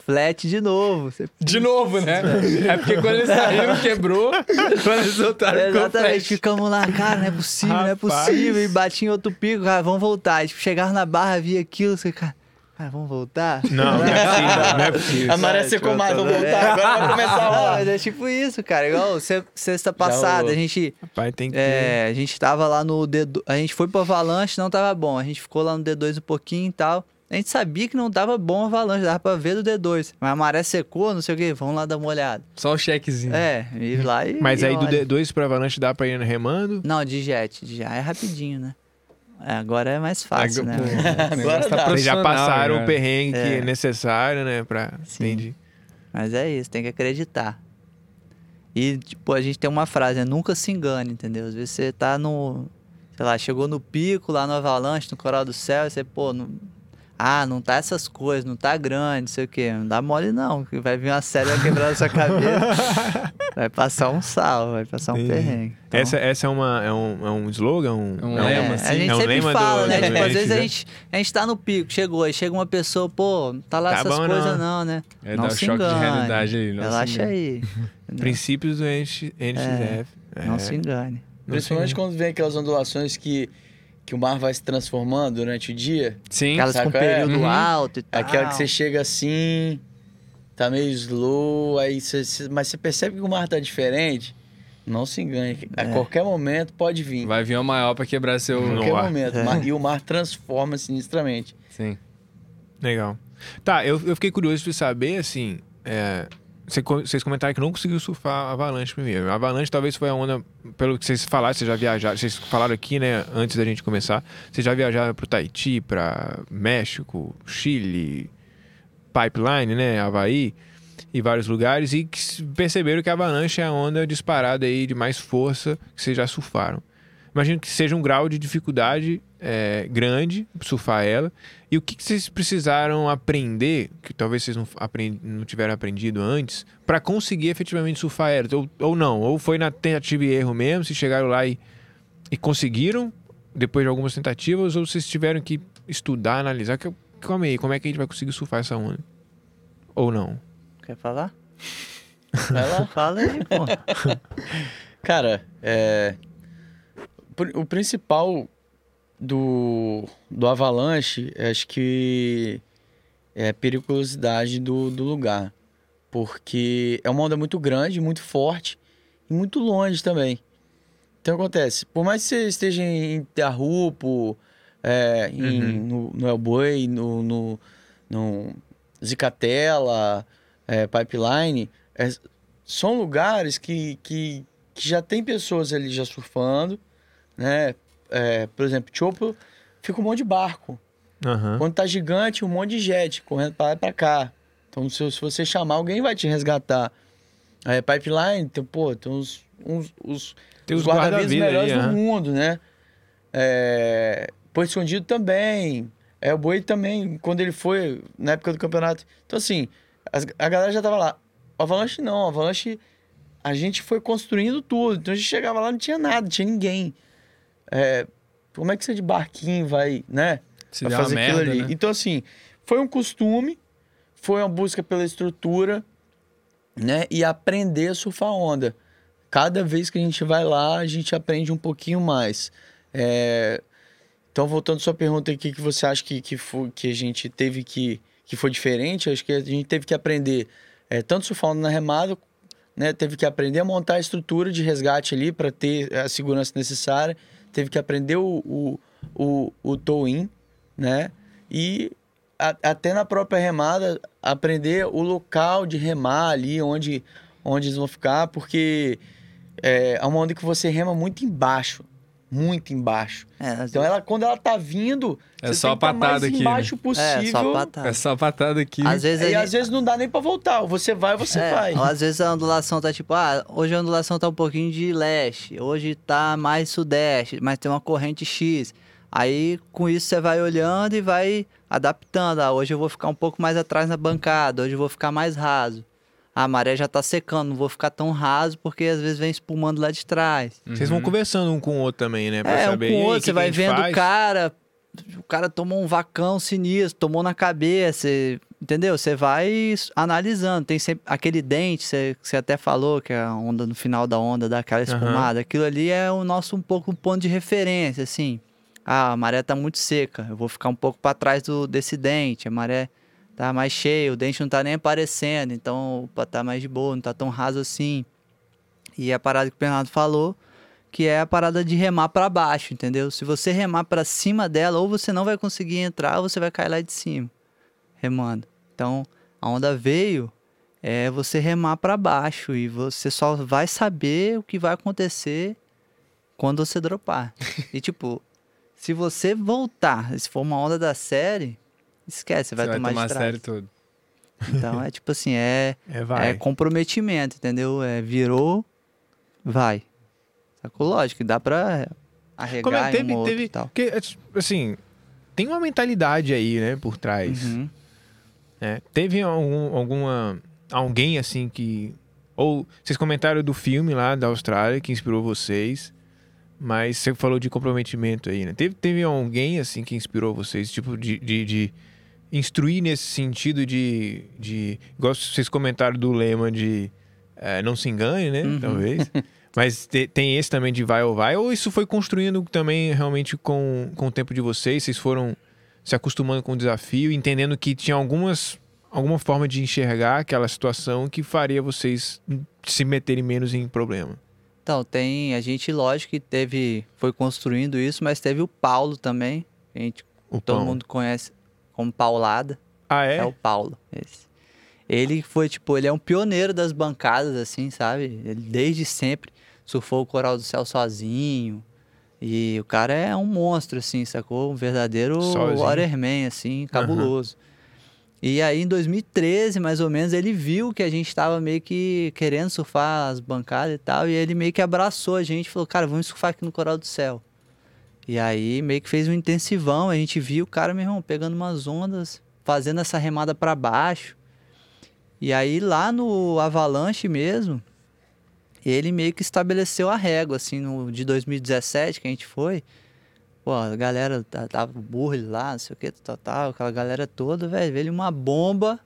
flat de novo. Você- De novo, né? É porque quando eles saíram, quebrou. Quando eles voltaram, ficou Exatamente, ficamos lá, cara, não é possível, não é Rapaz. possível. E bati em outro pico, cara, vamos voltar. E, tipo, chegar na barra, via aquilo, você, cara, cara, vamos voltar? Não, não é possível, não é possível. A maré secou mais, vamos voltar. Agora vai começar a rolar. mas é tipo isso, cara. Igual se- sexta passada, a gente Pai, tem que ter. É, a gente tava lá no D2. A gente foi pro Avalanche, não tava bom. A gente ficou lá no D2 um pouquinho e tal. A gente sabia que não tava bom o Avalanche, dava pra ver do D2. Mas a maré secou, não sei o quê, vamos lá dar uma olhada. Só o chequezinho. É, e lá e. Mas aí do olha. D2 pra Avalanche dá pra ir remando? Não, de jet. De jet é rapidinho, né? É, agora é mais fácil, Agora- né? Pô, o negócio tá Vocês já passaram o perrengue que É. é necessário, né? Pra... Sim. Entendi. Mas é isso, tem que acreditar. E, tipo, a gente tem uma frase, né? Nunca se engane, entendeu? Às vezes você tá no. Sei lá, chegou no pico lá no Avalanche, no Coral do Céu, e você, pô, não, ah, não tá essas coisas, não tá grande, não sei o quê. Não dá mole, não, que vai vir uma série vai quebrar na sua cabeça. vai passar um sal, vai passar um Entendi. perrengue. Então, Essa, essa é, uma, é, um, é um slogan? Um, É um é lema, é, assim. A gente É um sempre lema do- fala, né? do Tipo, às vezes a né? gente, a gente tá no pico, chegou, aí chega uma pessoa, pô, não tá lá Tá essas coisas não. não, né? É não dar o se choque de engane. realidade aí. não se Relaxa aí. Princípios do NX, NXF. É, Não se engane. não Principalmente quando vem aquelas ondulações que, que o mar vai se transformando durante o dia. Sim. Aquelas com Saca? É. período Uhum. alto e tal. Aquela que você chega assim, tá meio slow, aí você, você- mas você percebe que o mar tá diferente. Não se engane. A É. qualquer momento pode vir. Vai vir uma maior pra quebrar seu. A No qualquer ar. momento. É. E o mar transforma sinistramente. Sim. Legal. Tá, eu, eu fiquei curioso de saber, assim, é, vocês comentaram que não conseguiu surfar a Avalanche primeiro. A Avalanche talvez foi a onda, pelo que vocês falaram, vocês já viajaram, vocês falaram aqui, né, antes da gente começar, vocês já viajaram pro Tahiti, pra México, Chile, Pipeline, né, Havaí e vários lugares e perceberam que a Avalanche é a onda disparada aí de mais força que vocês já surfaram. Imagino que seja um grau de dificuldade é, grande surfar ela. E o que, que vocês precisaram aprender, que talvez vocês não, aprend- não tiveram aprendido antes, para conseguir efetivamente surfar ela? Ou, ou não? Ou foi na tentativa e erro mesmo, se chegaram lá e, e conseguiram, depois de algumas tentativas, ou vocês tiveram que estudar, analisar? Que- Calma aí, como é que a gente vai conseguir surfar essa onda? Ou não? Quer falar? Vai lá. Fala aí, pô. Cara, é, o principal do, do Avalanche, acho que é a periculosidade do, do lugar. Porque é uma onda muito grande, muito forte e muito longe também. Então acontece, por mais que você esteja em Terrupo, é, em, Uhum. no, no Elboi, no, no, no Zicatela, é, Pipeline, é, são lugares que, que, que já tem pessoas ali já surfando, né? É, por exemplo, Chopo fica um monte de barco. Aham. Quando tá gigante, um monte de jet correndo pra lá e pra cá. Então, se, se você chamar, alguém vai te resgatar. É, pipeline, tem, pô, tem uns, uns, os, Tem os guarda-vidas melhores ali, do aham. mundo, né? É, Escondido também. É, o Boi também, quando ele foi, na época do campeonato. Então, assim, as- a galera já tava lá. O Avalanche não, o Avalanche, a gente foi construindo tudo. Então, a gente chegava lá, não tinha nada, não tinha ninguém. É, como é que você de barquinho vai, né? Se uma fazer aquilo merda, ali. né? Então, assim, foi um costume, foi uma busca pela estrutura, né? E aprender a surfar onda. Cada vez que a gente vai lá, a gente aprende um pouquinho mais. É, Então, voltando à sua pergunta aqui, que você acha que, que, foi, que a gente teve que, que foi diferente, acho que a gente teve que aprender é, tanto surfar onda na remada, né? Teve que aprender a montar a estrutura de resgate ali para ter a segurança necessária. Teve que aprender o, o, o, o tow-in, né? E a- até na própria remada, aprender o local de remar ali, onde, onde eles vão ficar, porque é uma onda que você rema muito embaixo. Muito embaixo. É, Então, ela, quando ela tá vindo, É você só tem a tá patada mais aqui, embaixo é, possível. só patada. É só a patada aqui. Às vezes E a às vezes não dá nem pra voltar. Você vai ou você É, vai. ou às vezes a ondulação tá tipo, ah, hoje a ondulação tá um pouquinho de leste, hoje tá mais sudeste, mas tem uma corrente X. Aí com isso você vai olhando e vai adaptando. Ah, hoje eu vou ficar um pouco mais atrás na bancada, hoje eu vou ficar mais raso. A maré já tá secando, não vou ficar tão raso porque às vezes vem espumando lá de trás. Vocês vão conversando um com o outro também, né? Pra É, um saber com o "E aí, outro, que você vai vendo o faz?" cara, o cara tomou um vacão sinistro, tomou na cabeça, entendeu? Você vai analisando, tem sempre aquele dente, você, você até falou, que é a onda no final da onda dá aquela espumada, aquilo ali é o nosso um pouco um ponto de referência, assim. Ah, a maré tá muito seca, eu vou ficar um pouco para trás do, desse dente, a maré tá mais cheia, o dente não tá nem aparecendo, então opa, tá mais de boa, não tá tão raso assim. E a parada que o Bernardo falou, que é a parada de remar para baixo, entendeu? Se você remar para cima dela, ou você não vai conseguir entrar, ou você vai cair lá de cima, remando. Então, a onda veio, é você remar para baixo e você só vai saber o que vai acontecer quando você dropar. e tipo, se você voltar, se for uma onda da série, esquece, você vai, vai tomar, tomar de a trás. série toda. Então é tipo assim, é É, vai. é comprometimento, entendeu? É virou, vai. Sacou? Lógico, dá pra arregar Como é, teve, um teve, e tal. porque, é, tipo, assim, tem uma mentalidade aí, né, por trás. Uhum. né? Teve algum, alguma, alguém assim que, ou vocês comentaram do filme lá da Austrália que inspirou vocês, mas você falou de comprometimento aí, né? Teve, teve alguém assim que inspirou vocês, tipo de, de, de instruir nesse sentido de, de, igual vocês comentaram do lema de eh, não se engane, né? Uhum. Talvez. Mas te- tem esse também de vai ou vai, ou isso foi construindo também realmente com, com o tempo de vocês? Vocês foram se acostumando com o desafio, entendendo que tinha algumas alguma forma de enxergar aquela situação que faria vocês se meterem menos em problema. Então, tem. A gente, lógico que teve. Foi construindo isso, mas teve o Paulo também. A gente, O todo pão. mundo conhece como Paulada. Ah, é? É, o Paulo, esse. Ele foi, tipo, ele é um pioneiro das bancadas, assim, sabe? Ele desde sempre surfou o Coral do Céu sozinho. E o cara é um monstro, assim, sacou? Um verdadeiro Sozinho. waterman, assim, cabuloso. E aí, em 2013, mais ou menos, ele viu que a gente tava meio que querendo surfar as bancadas e tal. E ele meio que abraçou a gente e falou, cara, vamos surfar aqui no Coral do Céu. E aí, meio que fez um intensivão. A gente viu o cara, meu irmão, pegando umas ondas, fazendo essa remada para baixo. E aí, lá no Avalanche mesmo, ele meio que estabeleceu a régua, assim, no, de 2017 que a gente foi. Pô, a galera tá- tava o Burley lá, não sei o que, tal, tal, aquela galera toda, velho, veio uma bomba.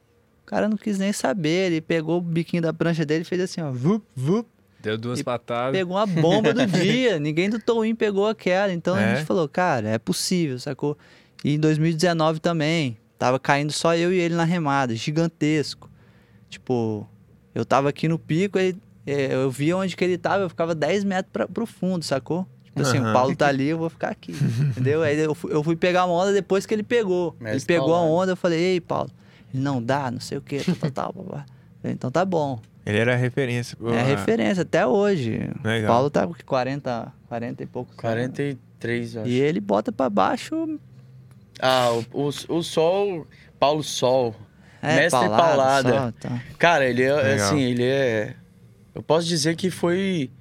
O cara não quis nem saber, ele pegou o biquinho da prancha dele e fez assim, ó, vup, vup, Deu duas patadas. pegou uma bomba do dia. Ninguém do Towin pegou aquela. Então a É? gente falou, cara, é possível, sacou? E em 2019 também, tava caindo só eu e ele na remada, gigantesco. Tipo, eu tava aqui no pico, ele, é, eu via onde que ele tava, eu ficava 10 metros pra, pro fundo, sacou? Tipo assim, Aham. o Paulo tá ali, eu vou ficar aqui, entendeu? Aí eu fui, eu fui pegar uma onda depois que ele pegou. ele Mestre pegou a Paulado. onda, eu falei, ei, Paulo, ele não dá, não sei o que, tal, tal, tal, Então tá bom. Ele era a referência. É a referência até hoje. Legal. O Paulo tá com 40, 40 e poucos. anos. 43, eu acho. E ele bota pra baixo. Ah, o, o, o Sol, Paulo Sol. É, Mestre paulada, Paulada. só, tá. Cara, ele é, Legal. assim, ele é... Eu posso dizer que foi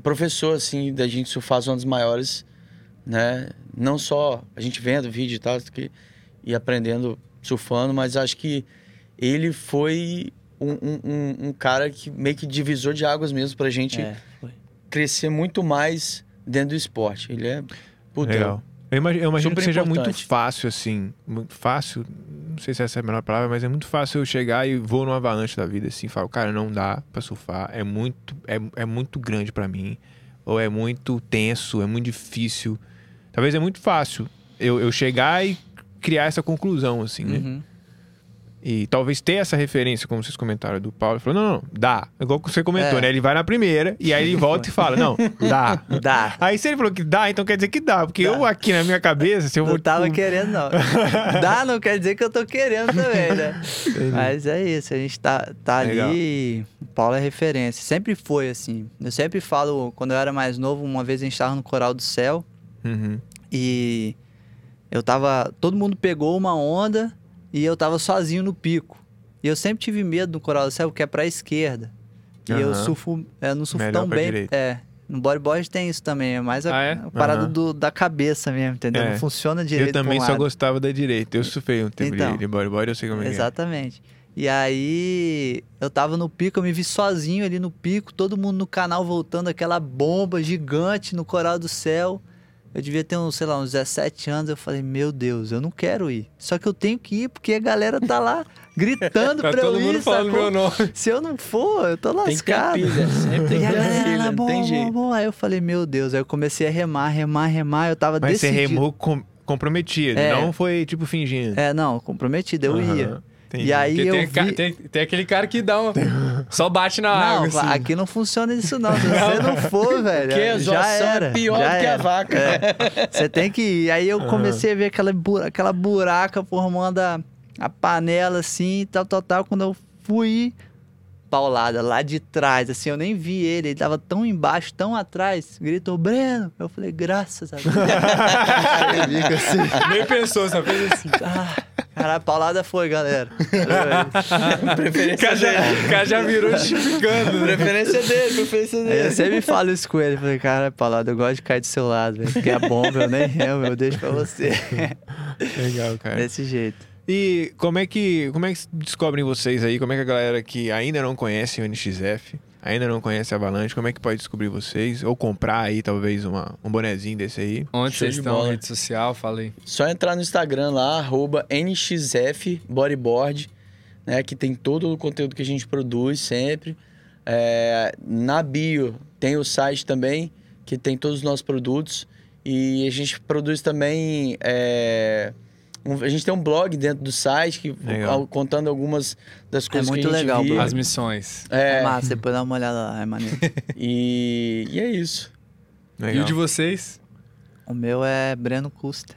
professor, assim, da gente surfar as ondas maiores, né? Não só a gente vendo vídeo e tal, que- e aprendendo surfando, mas acho que ele foi um, um, um- cara que meio que divisor de águas mesmo pra gente É, crescer muito mais dentro do esporte. Ele é... Puta, Legal. Eu imagino, eu imagino que seja muito importante. fácil, assim. Muito fácil. Não sei se essa é a melhor palavra, mas é muito fácil eu chegar e vou numa avalanche da vida, assim, e falo, cara, não dá pra surfar. É muito, é, é muito grande pra mim. Ou é muito tenso, é muito difícil. Talvez é muito fácil eu, eu chegar e criar essa conclusão, assim, né? Uhum. E talvez ter essa referência, como vocês comentaram, do Paulo. Falou, não, não, dá. Igual que você comentou, É. né? Ele vai na primeira e aí ele volta e fala, não, dá. Dá. Aí se ele falou que dá, então quer dizer que dá. Porque eu aqui na minha cabeça, se eu vou... Não tava tipo, querendo, não. Dá não quer dizer que eu tô querendo também, né? Mas é isso, a gente tá, tá Legal. ali o Paulo é referência. Sempre foi assim. Eu sempre falo, quando eu era mais novo, uma vez a gente tava no Coral do Céu Uhum. e eu tava. Todo mundo pegou uma onda e eu tava sozinho no pico. E eu sempre tive medo no Coral do Céu, porque é pra esquerda. E eu surfo, eu não surfo Melhor tão pra bem. direita. É. No bodyboard tem isso também, é mais a, Ah, é? a parada Aham. do- da cabeça mesmo, entendeu? É. Não funciona direito. Eu também um só lado. gostava da direita. Eu surfei um tempo Então. de, de bodyboard, eu sei como é que é. Exatamente. E aí, eu tava no pico, eu me vi sozinho ali no pico, todo mundo no canal voltando, aquela bomba gigante no coral do céu. Eu devia ter uns, sei lá, uns 17 anos. Eu falei, meu Deus, eu não quero ir. Só que eu tenho que ir porque a galera tá lá gritando Tá pra todo eu mundo ir, falando sacou? meu nome. Se eu não for, eu tô Tem lascado. pilha, sempre tem E que a galera lá, bom, tem bom, jeito. bom. Aí eu falei, meu Deus. Aí eu comecei a remar, remar, remar. Eu tava Mas você decidido. remou com, comprometido, É. não foi tipo fingindo. É, não, comprometido, eu Aham, ia. Entendi. E aí Porque eu tem, vi... ca- tem, tem aquele cara que dá um. Só bate na Não, água. Assim. aqui não funciona isso não. Se você não for, velho, a já era. é pior já do que a era. vaca. É. Você tem que ir. Aí eu comecei a ver aquela, bu- aquela buraca formando a, a panela assim, tal, tal, tal. Quando eu fui paulada lá de trás, assim, eu nem vi ele. Ele tava tão embaixo, tão atrás. Gritou, Breno. Eu falei, graças a Deus. Assim, Nem pensou, só fez assim. ah, cara, a paulada foi, galera. O Preferência cara já, dele. o cara já virou justificando. né? Preferência dele, preferência Aí eu dele. sempre falo isso com ele. Falei, cara, Paulada, eu gosto de cair do seu lado, velho. Porque é bomba, eu nem remo, eu deixo pra você. Legal, cara. Desse jeito. E como é que como é que descobrem vocês aí? Como é que a galera que ainda não conhece o NXF, ainda não conhece a Avalanche, como é que pode descobrir vocês? Ou comprar aí, talvez, uma, um bonezinho desse aí? Onde Show vocês estão? bola. Rede social, falei. Só entrar no Instagram lá, arroba NXF Bodyboard, né? Que tem todo o conteúdo que a gente produz sempre. É, na bio tem o site também, que tem todos os nossos produtos. E a gente produz também. é, um- a gente tem um blog dentro do site que Legal. contando algumas das coisas muito que a gente legal blog. As missões. É, É, massa, depois dá uma olhada lá, é maneiro. e, e é isso. E Legal. o de vocês? o meu é Breno. Custer.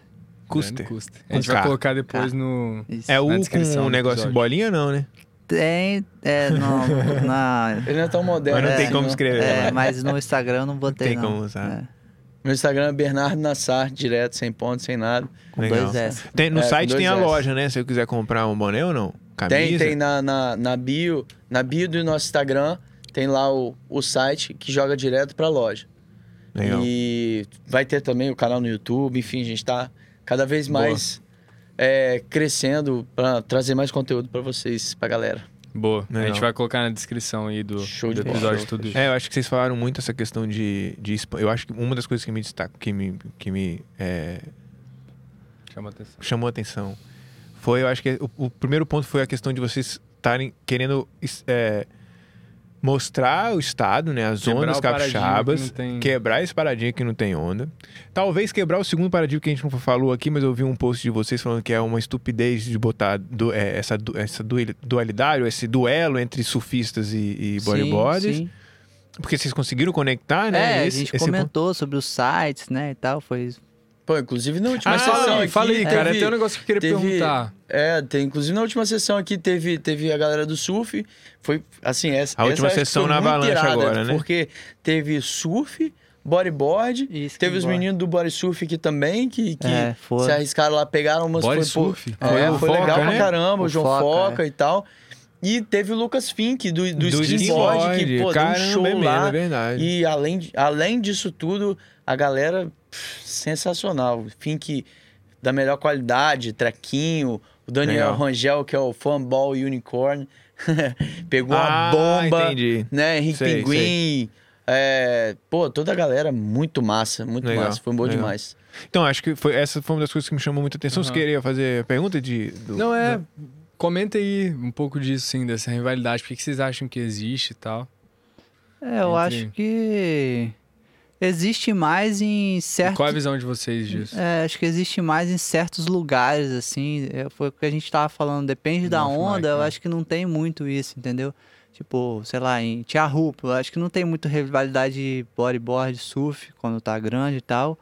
Breno Custer. A gente vai colocar depois K. no. Isso. É o com um negócio de bolinha, não, né? Tem, é, no, na... Ele não é tão moderno. Mas não tem assim, como não. escrever. É, né? mas no Instagram eu não botei tem não. como usar. É, Meu Instagram é Bernardo Nassar, direto, sem ponto, sem nada. com Legal. dois S. Tem, no É, site tem a S. loja, né? Se eu quiser comprar um boné ou não? Camisa? Tem, tem na, na, na bio, na bio do nosso Instagram, tem lá o, o site que joga direto pra loja. Legal. E vai ter também o canal no YouTube, enfim, a gente tá cada vez mais é, crescendo pra trazer mais conteúdo pra vocês, pra galera. Boa. A gente vai colocar na descrição aí do, Show do de episódio bola. tudo isso. É, eu acho que vocês falaram muito essa questão de, de Eu acho que uma das coisas que me destaca, que me, que me é, Chama atenção. chamou a atenção foi, eu acho que o, o primeiro ponto foi a questão de vocês estarem querendo é, mostrar o estado, né? As Quebrar ondas capixabas, que não tem- quebrar esse paradigma que não tem onda. Talvez quebrar o segundo paradigma que a gente não falou aqui, mas eu vi um post de vocês falando que é uma estupidez de botar du- é, essa, essa dualidade, ou esse duelo entre surfistas e, e bodyboarders. Sim, sim. Porque vocês conseguiram conectar, né? É, a esse- gente esse comentou sobre os sites, né, e tal, foi... Pô, inclusive na última Ah, sessão aí, aqui, Fala aí, cara. teve- Tem um negócio que eu queria teve- perguntar. É, tem, inclusive na última sessão aqui teve, teve a galera do surf. Foi assim, essa A última essa sessão na Avalanche irada, agora, né? Porque teve surf, bodyboard, Isso, teve os meninos do body surf aqui também, que, que É, se arriscaram lá, pegaram umas... Body foi, pô, surf? É, Foi foi Foca, legal né? pra caramba, o, O João Foca, Foca, e tal. E teve o Lucas Fink, do, do, do skateboard, que, pô, Caramba, deu um show é mesmo, lá. é verdade. E além, além disso tudo, a galera, pff, sensacional. Fink da melhor qualidade, trequinho. O Daniel Legal. Rangel, que é o Fanball Unicorn, pegou Ah, a bomba. entendi. Né, Henrique Sei, Pinguim. É, pô, toda a galera muito massa, muito Legal, massa. Foi bom legal. demais. Então, acho que foi, essa foi uma das coisas que me chamou muita atenção. Você Aham. queria fazer pergunta de. do- Não, é. do- Comenta aí um pouco disso, sim, dessa rivalidade. Por que que vocês acham que existe e tal? É, eu Entre- acho que Existe mais em E certos. qual a visão de vocês disso? É, acho que existe mais em certos lugares, assim. É, foi o que a gente tava falando. Depende da mic, onda, eu né? acho que não tem muito isso, entendeu? Tipo, sei lá, em Tiarupo, eu acho que não tem muito rivalidade de bodyboard, surf, quando tá grande e tal.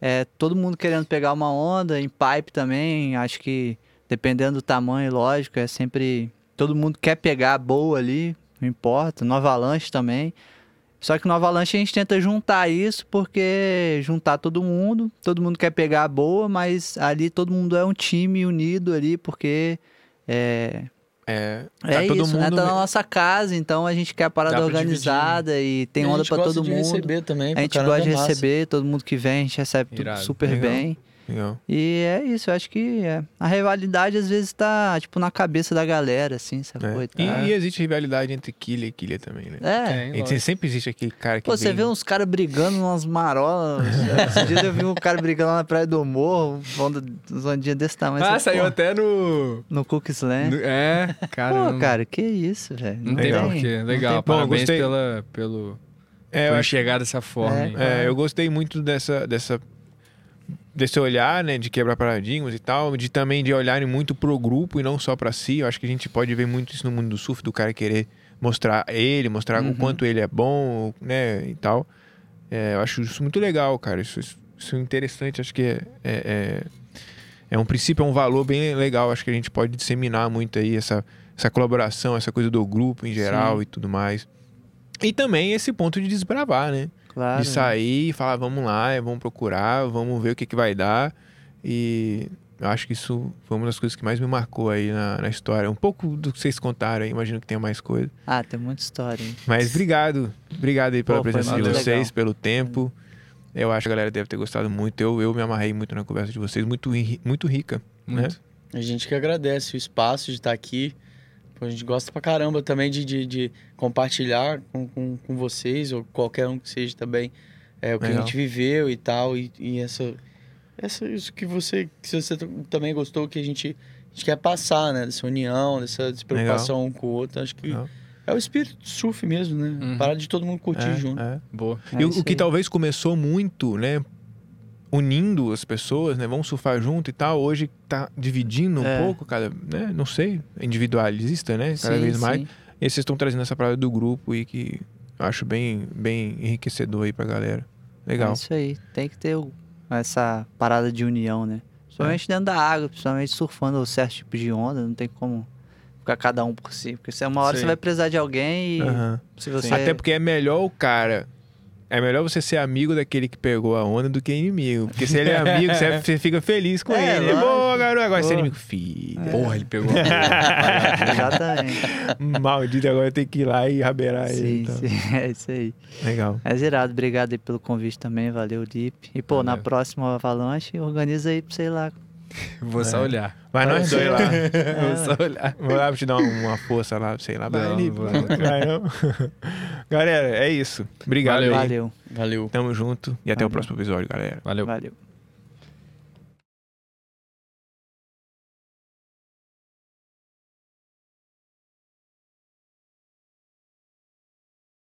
É, todo mundo querendo pegar uma onda, em pipe também, acho que dependendo do tamanho, lógico, é sempre... Todo mundo quer pegar boa ali, não importa. No avalanche também. Só que no Avalanche a gente tenta juntar isso, porque juntar todo mundo, todo mundo quer pegar a boa, mas ali todo mundo é um time unido ali, porque é, É, é tá todo isso, né? mundo. Tá na nossa casa, então a gente quer a parada organizada e tem E a onda gente pra gosta todo de mundo. receber também. A gente caramba, gosta de é massa. receber, todo mundo que vem, a gente recebe tudo Irado. super Legal. bem. Legal. E é isso, eu acho que é. a rivalidade às vezes tá, tipo, na cabeça da galera, assim, sacou? É. E tá- E, e existe rivalidade entre Killia e Killia também, né? É, Tem, E lógico. sempre existe aquele cara que. Pô, você vem- vê uns caras brigando umas marolas. Esses dias eu vi um cara brigando lá na Praia do Morro, onda, uns ondinhas desse tamanho. Ah, Você, saiu pô, até no. No Cookies Land. no- É, cara. Pô, cara, que isso, velho. não tem Legal. porquê. não Legal. tem- eu Parabéns gostei. pela, pelo, É, eu enxergar dessa forma. É? É, eu gostei muito dessa, dessa desse olhar, né, de quebrar paradigmas e tal, de também de olharem muito pro grupo e não só pra si. Eu acho que a gente pode ver muito isso no mundo do surf, do cara querer mostrar ele, mostrar Uhum. o quanto ele é bom, né, e tal. É, eu acho isso muito legal, cara. Isso, isso é interessante. Acho que é, é, é, é um princípio, é um valor bem legal. Acho que a gente pode disseminar muito aí essa, essa colaboração, essa coisa do grupo em geral Sim. e tudo mais. E também esse ponto de desbravar, né? Claro. de sair e falar, vamos lá, vamos procurar, vamos ver o que, que vai dar. E eu acho que isso foi uma das coisas que mais me marcou aí na, na história. Um pouco do que vocês contaram aí, imagino que tenha mais coisa. Ah, tem muita história. hein? Mas obrigado, obrigado aí pela Pô, presença de vocês, legal. pelo tempo. Eu acho que a galera deve ter gostado muito. Eu, eu me amarrei muito na conversa de vocês, muito, muito rica. Né? Muito. A gente que agradece o espaço de estar aqui. Pô, a gente gosta pra caramba também de, de, de compartilhar com, com, com vocês, ou qualquer um que seja também, é, o que Legal. a gente viveu e tal. E, e essa, essa, isso que você, que você também gostou, que a gente, a gente quer passar, né? Dessa união, dessa despreocupação um com o outro. Acho que Legal. é o espírito surf mesmo, né? Uhum. Parar de todo mundo curtir É, junto. é. Boa. É e o, o que aí. talvez começou muito, né? Unindo as pessoas, né? Vamos surfar junto e tal. Hoje tá dividindo um É. pouco, cada, né? Não sei, individualista, né? Cada Sim, vez mais. sim. E vocês estão trazendo essa parada do grupo e que eu acho bem, bem enriquecedor aí pra galera. Legal. É isso aí. Tem que ter essa parada de união, né? Principalmente É. dentro da água, principalmente surfando certo tipo de onda, não tem como ficar cada um por si. Porque se uma hora Sim. você vai precisar de alguém e se você. Até porque é melhor o cara. É melhor você ser amigo daquele que pegou a onda do que inimigo. Porque se ele é amigo, você fica feliz com É, ele. lógico. Boa, garoto. Agora você é inimigo. Filha. Porra, ele pegou. Exatamente. Maldito, agora tem que ir lá e rabeirar ele. sim, então. sim. É isso aí. Legal. É zerado. Obrigado aí pelo convite também. Valeu, Deep. E, pô, na Valeu. próxima Avalanche, organiza aí pra sei lá. Vou só É. olhar. Vai nós dois lá. Vou só olhar. Vou lá pra te dar uma força lá, sei lá. Vai, Não, Lipe. vou. Vai, não. Galera, é isso. Obrigado Valeu. Valeu. Valeu. Tamo junto e até o próximo episódio, galera. Valeu. Valeu.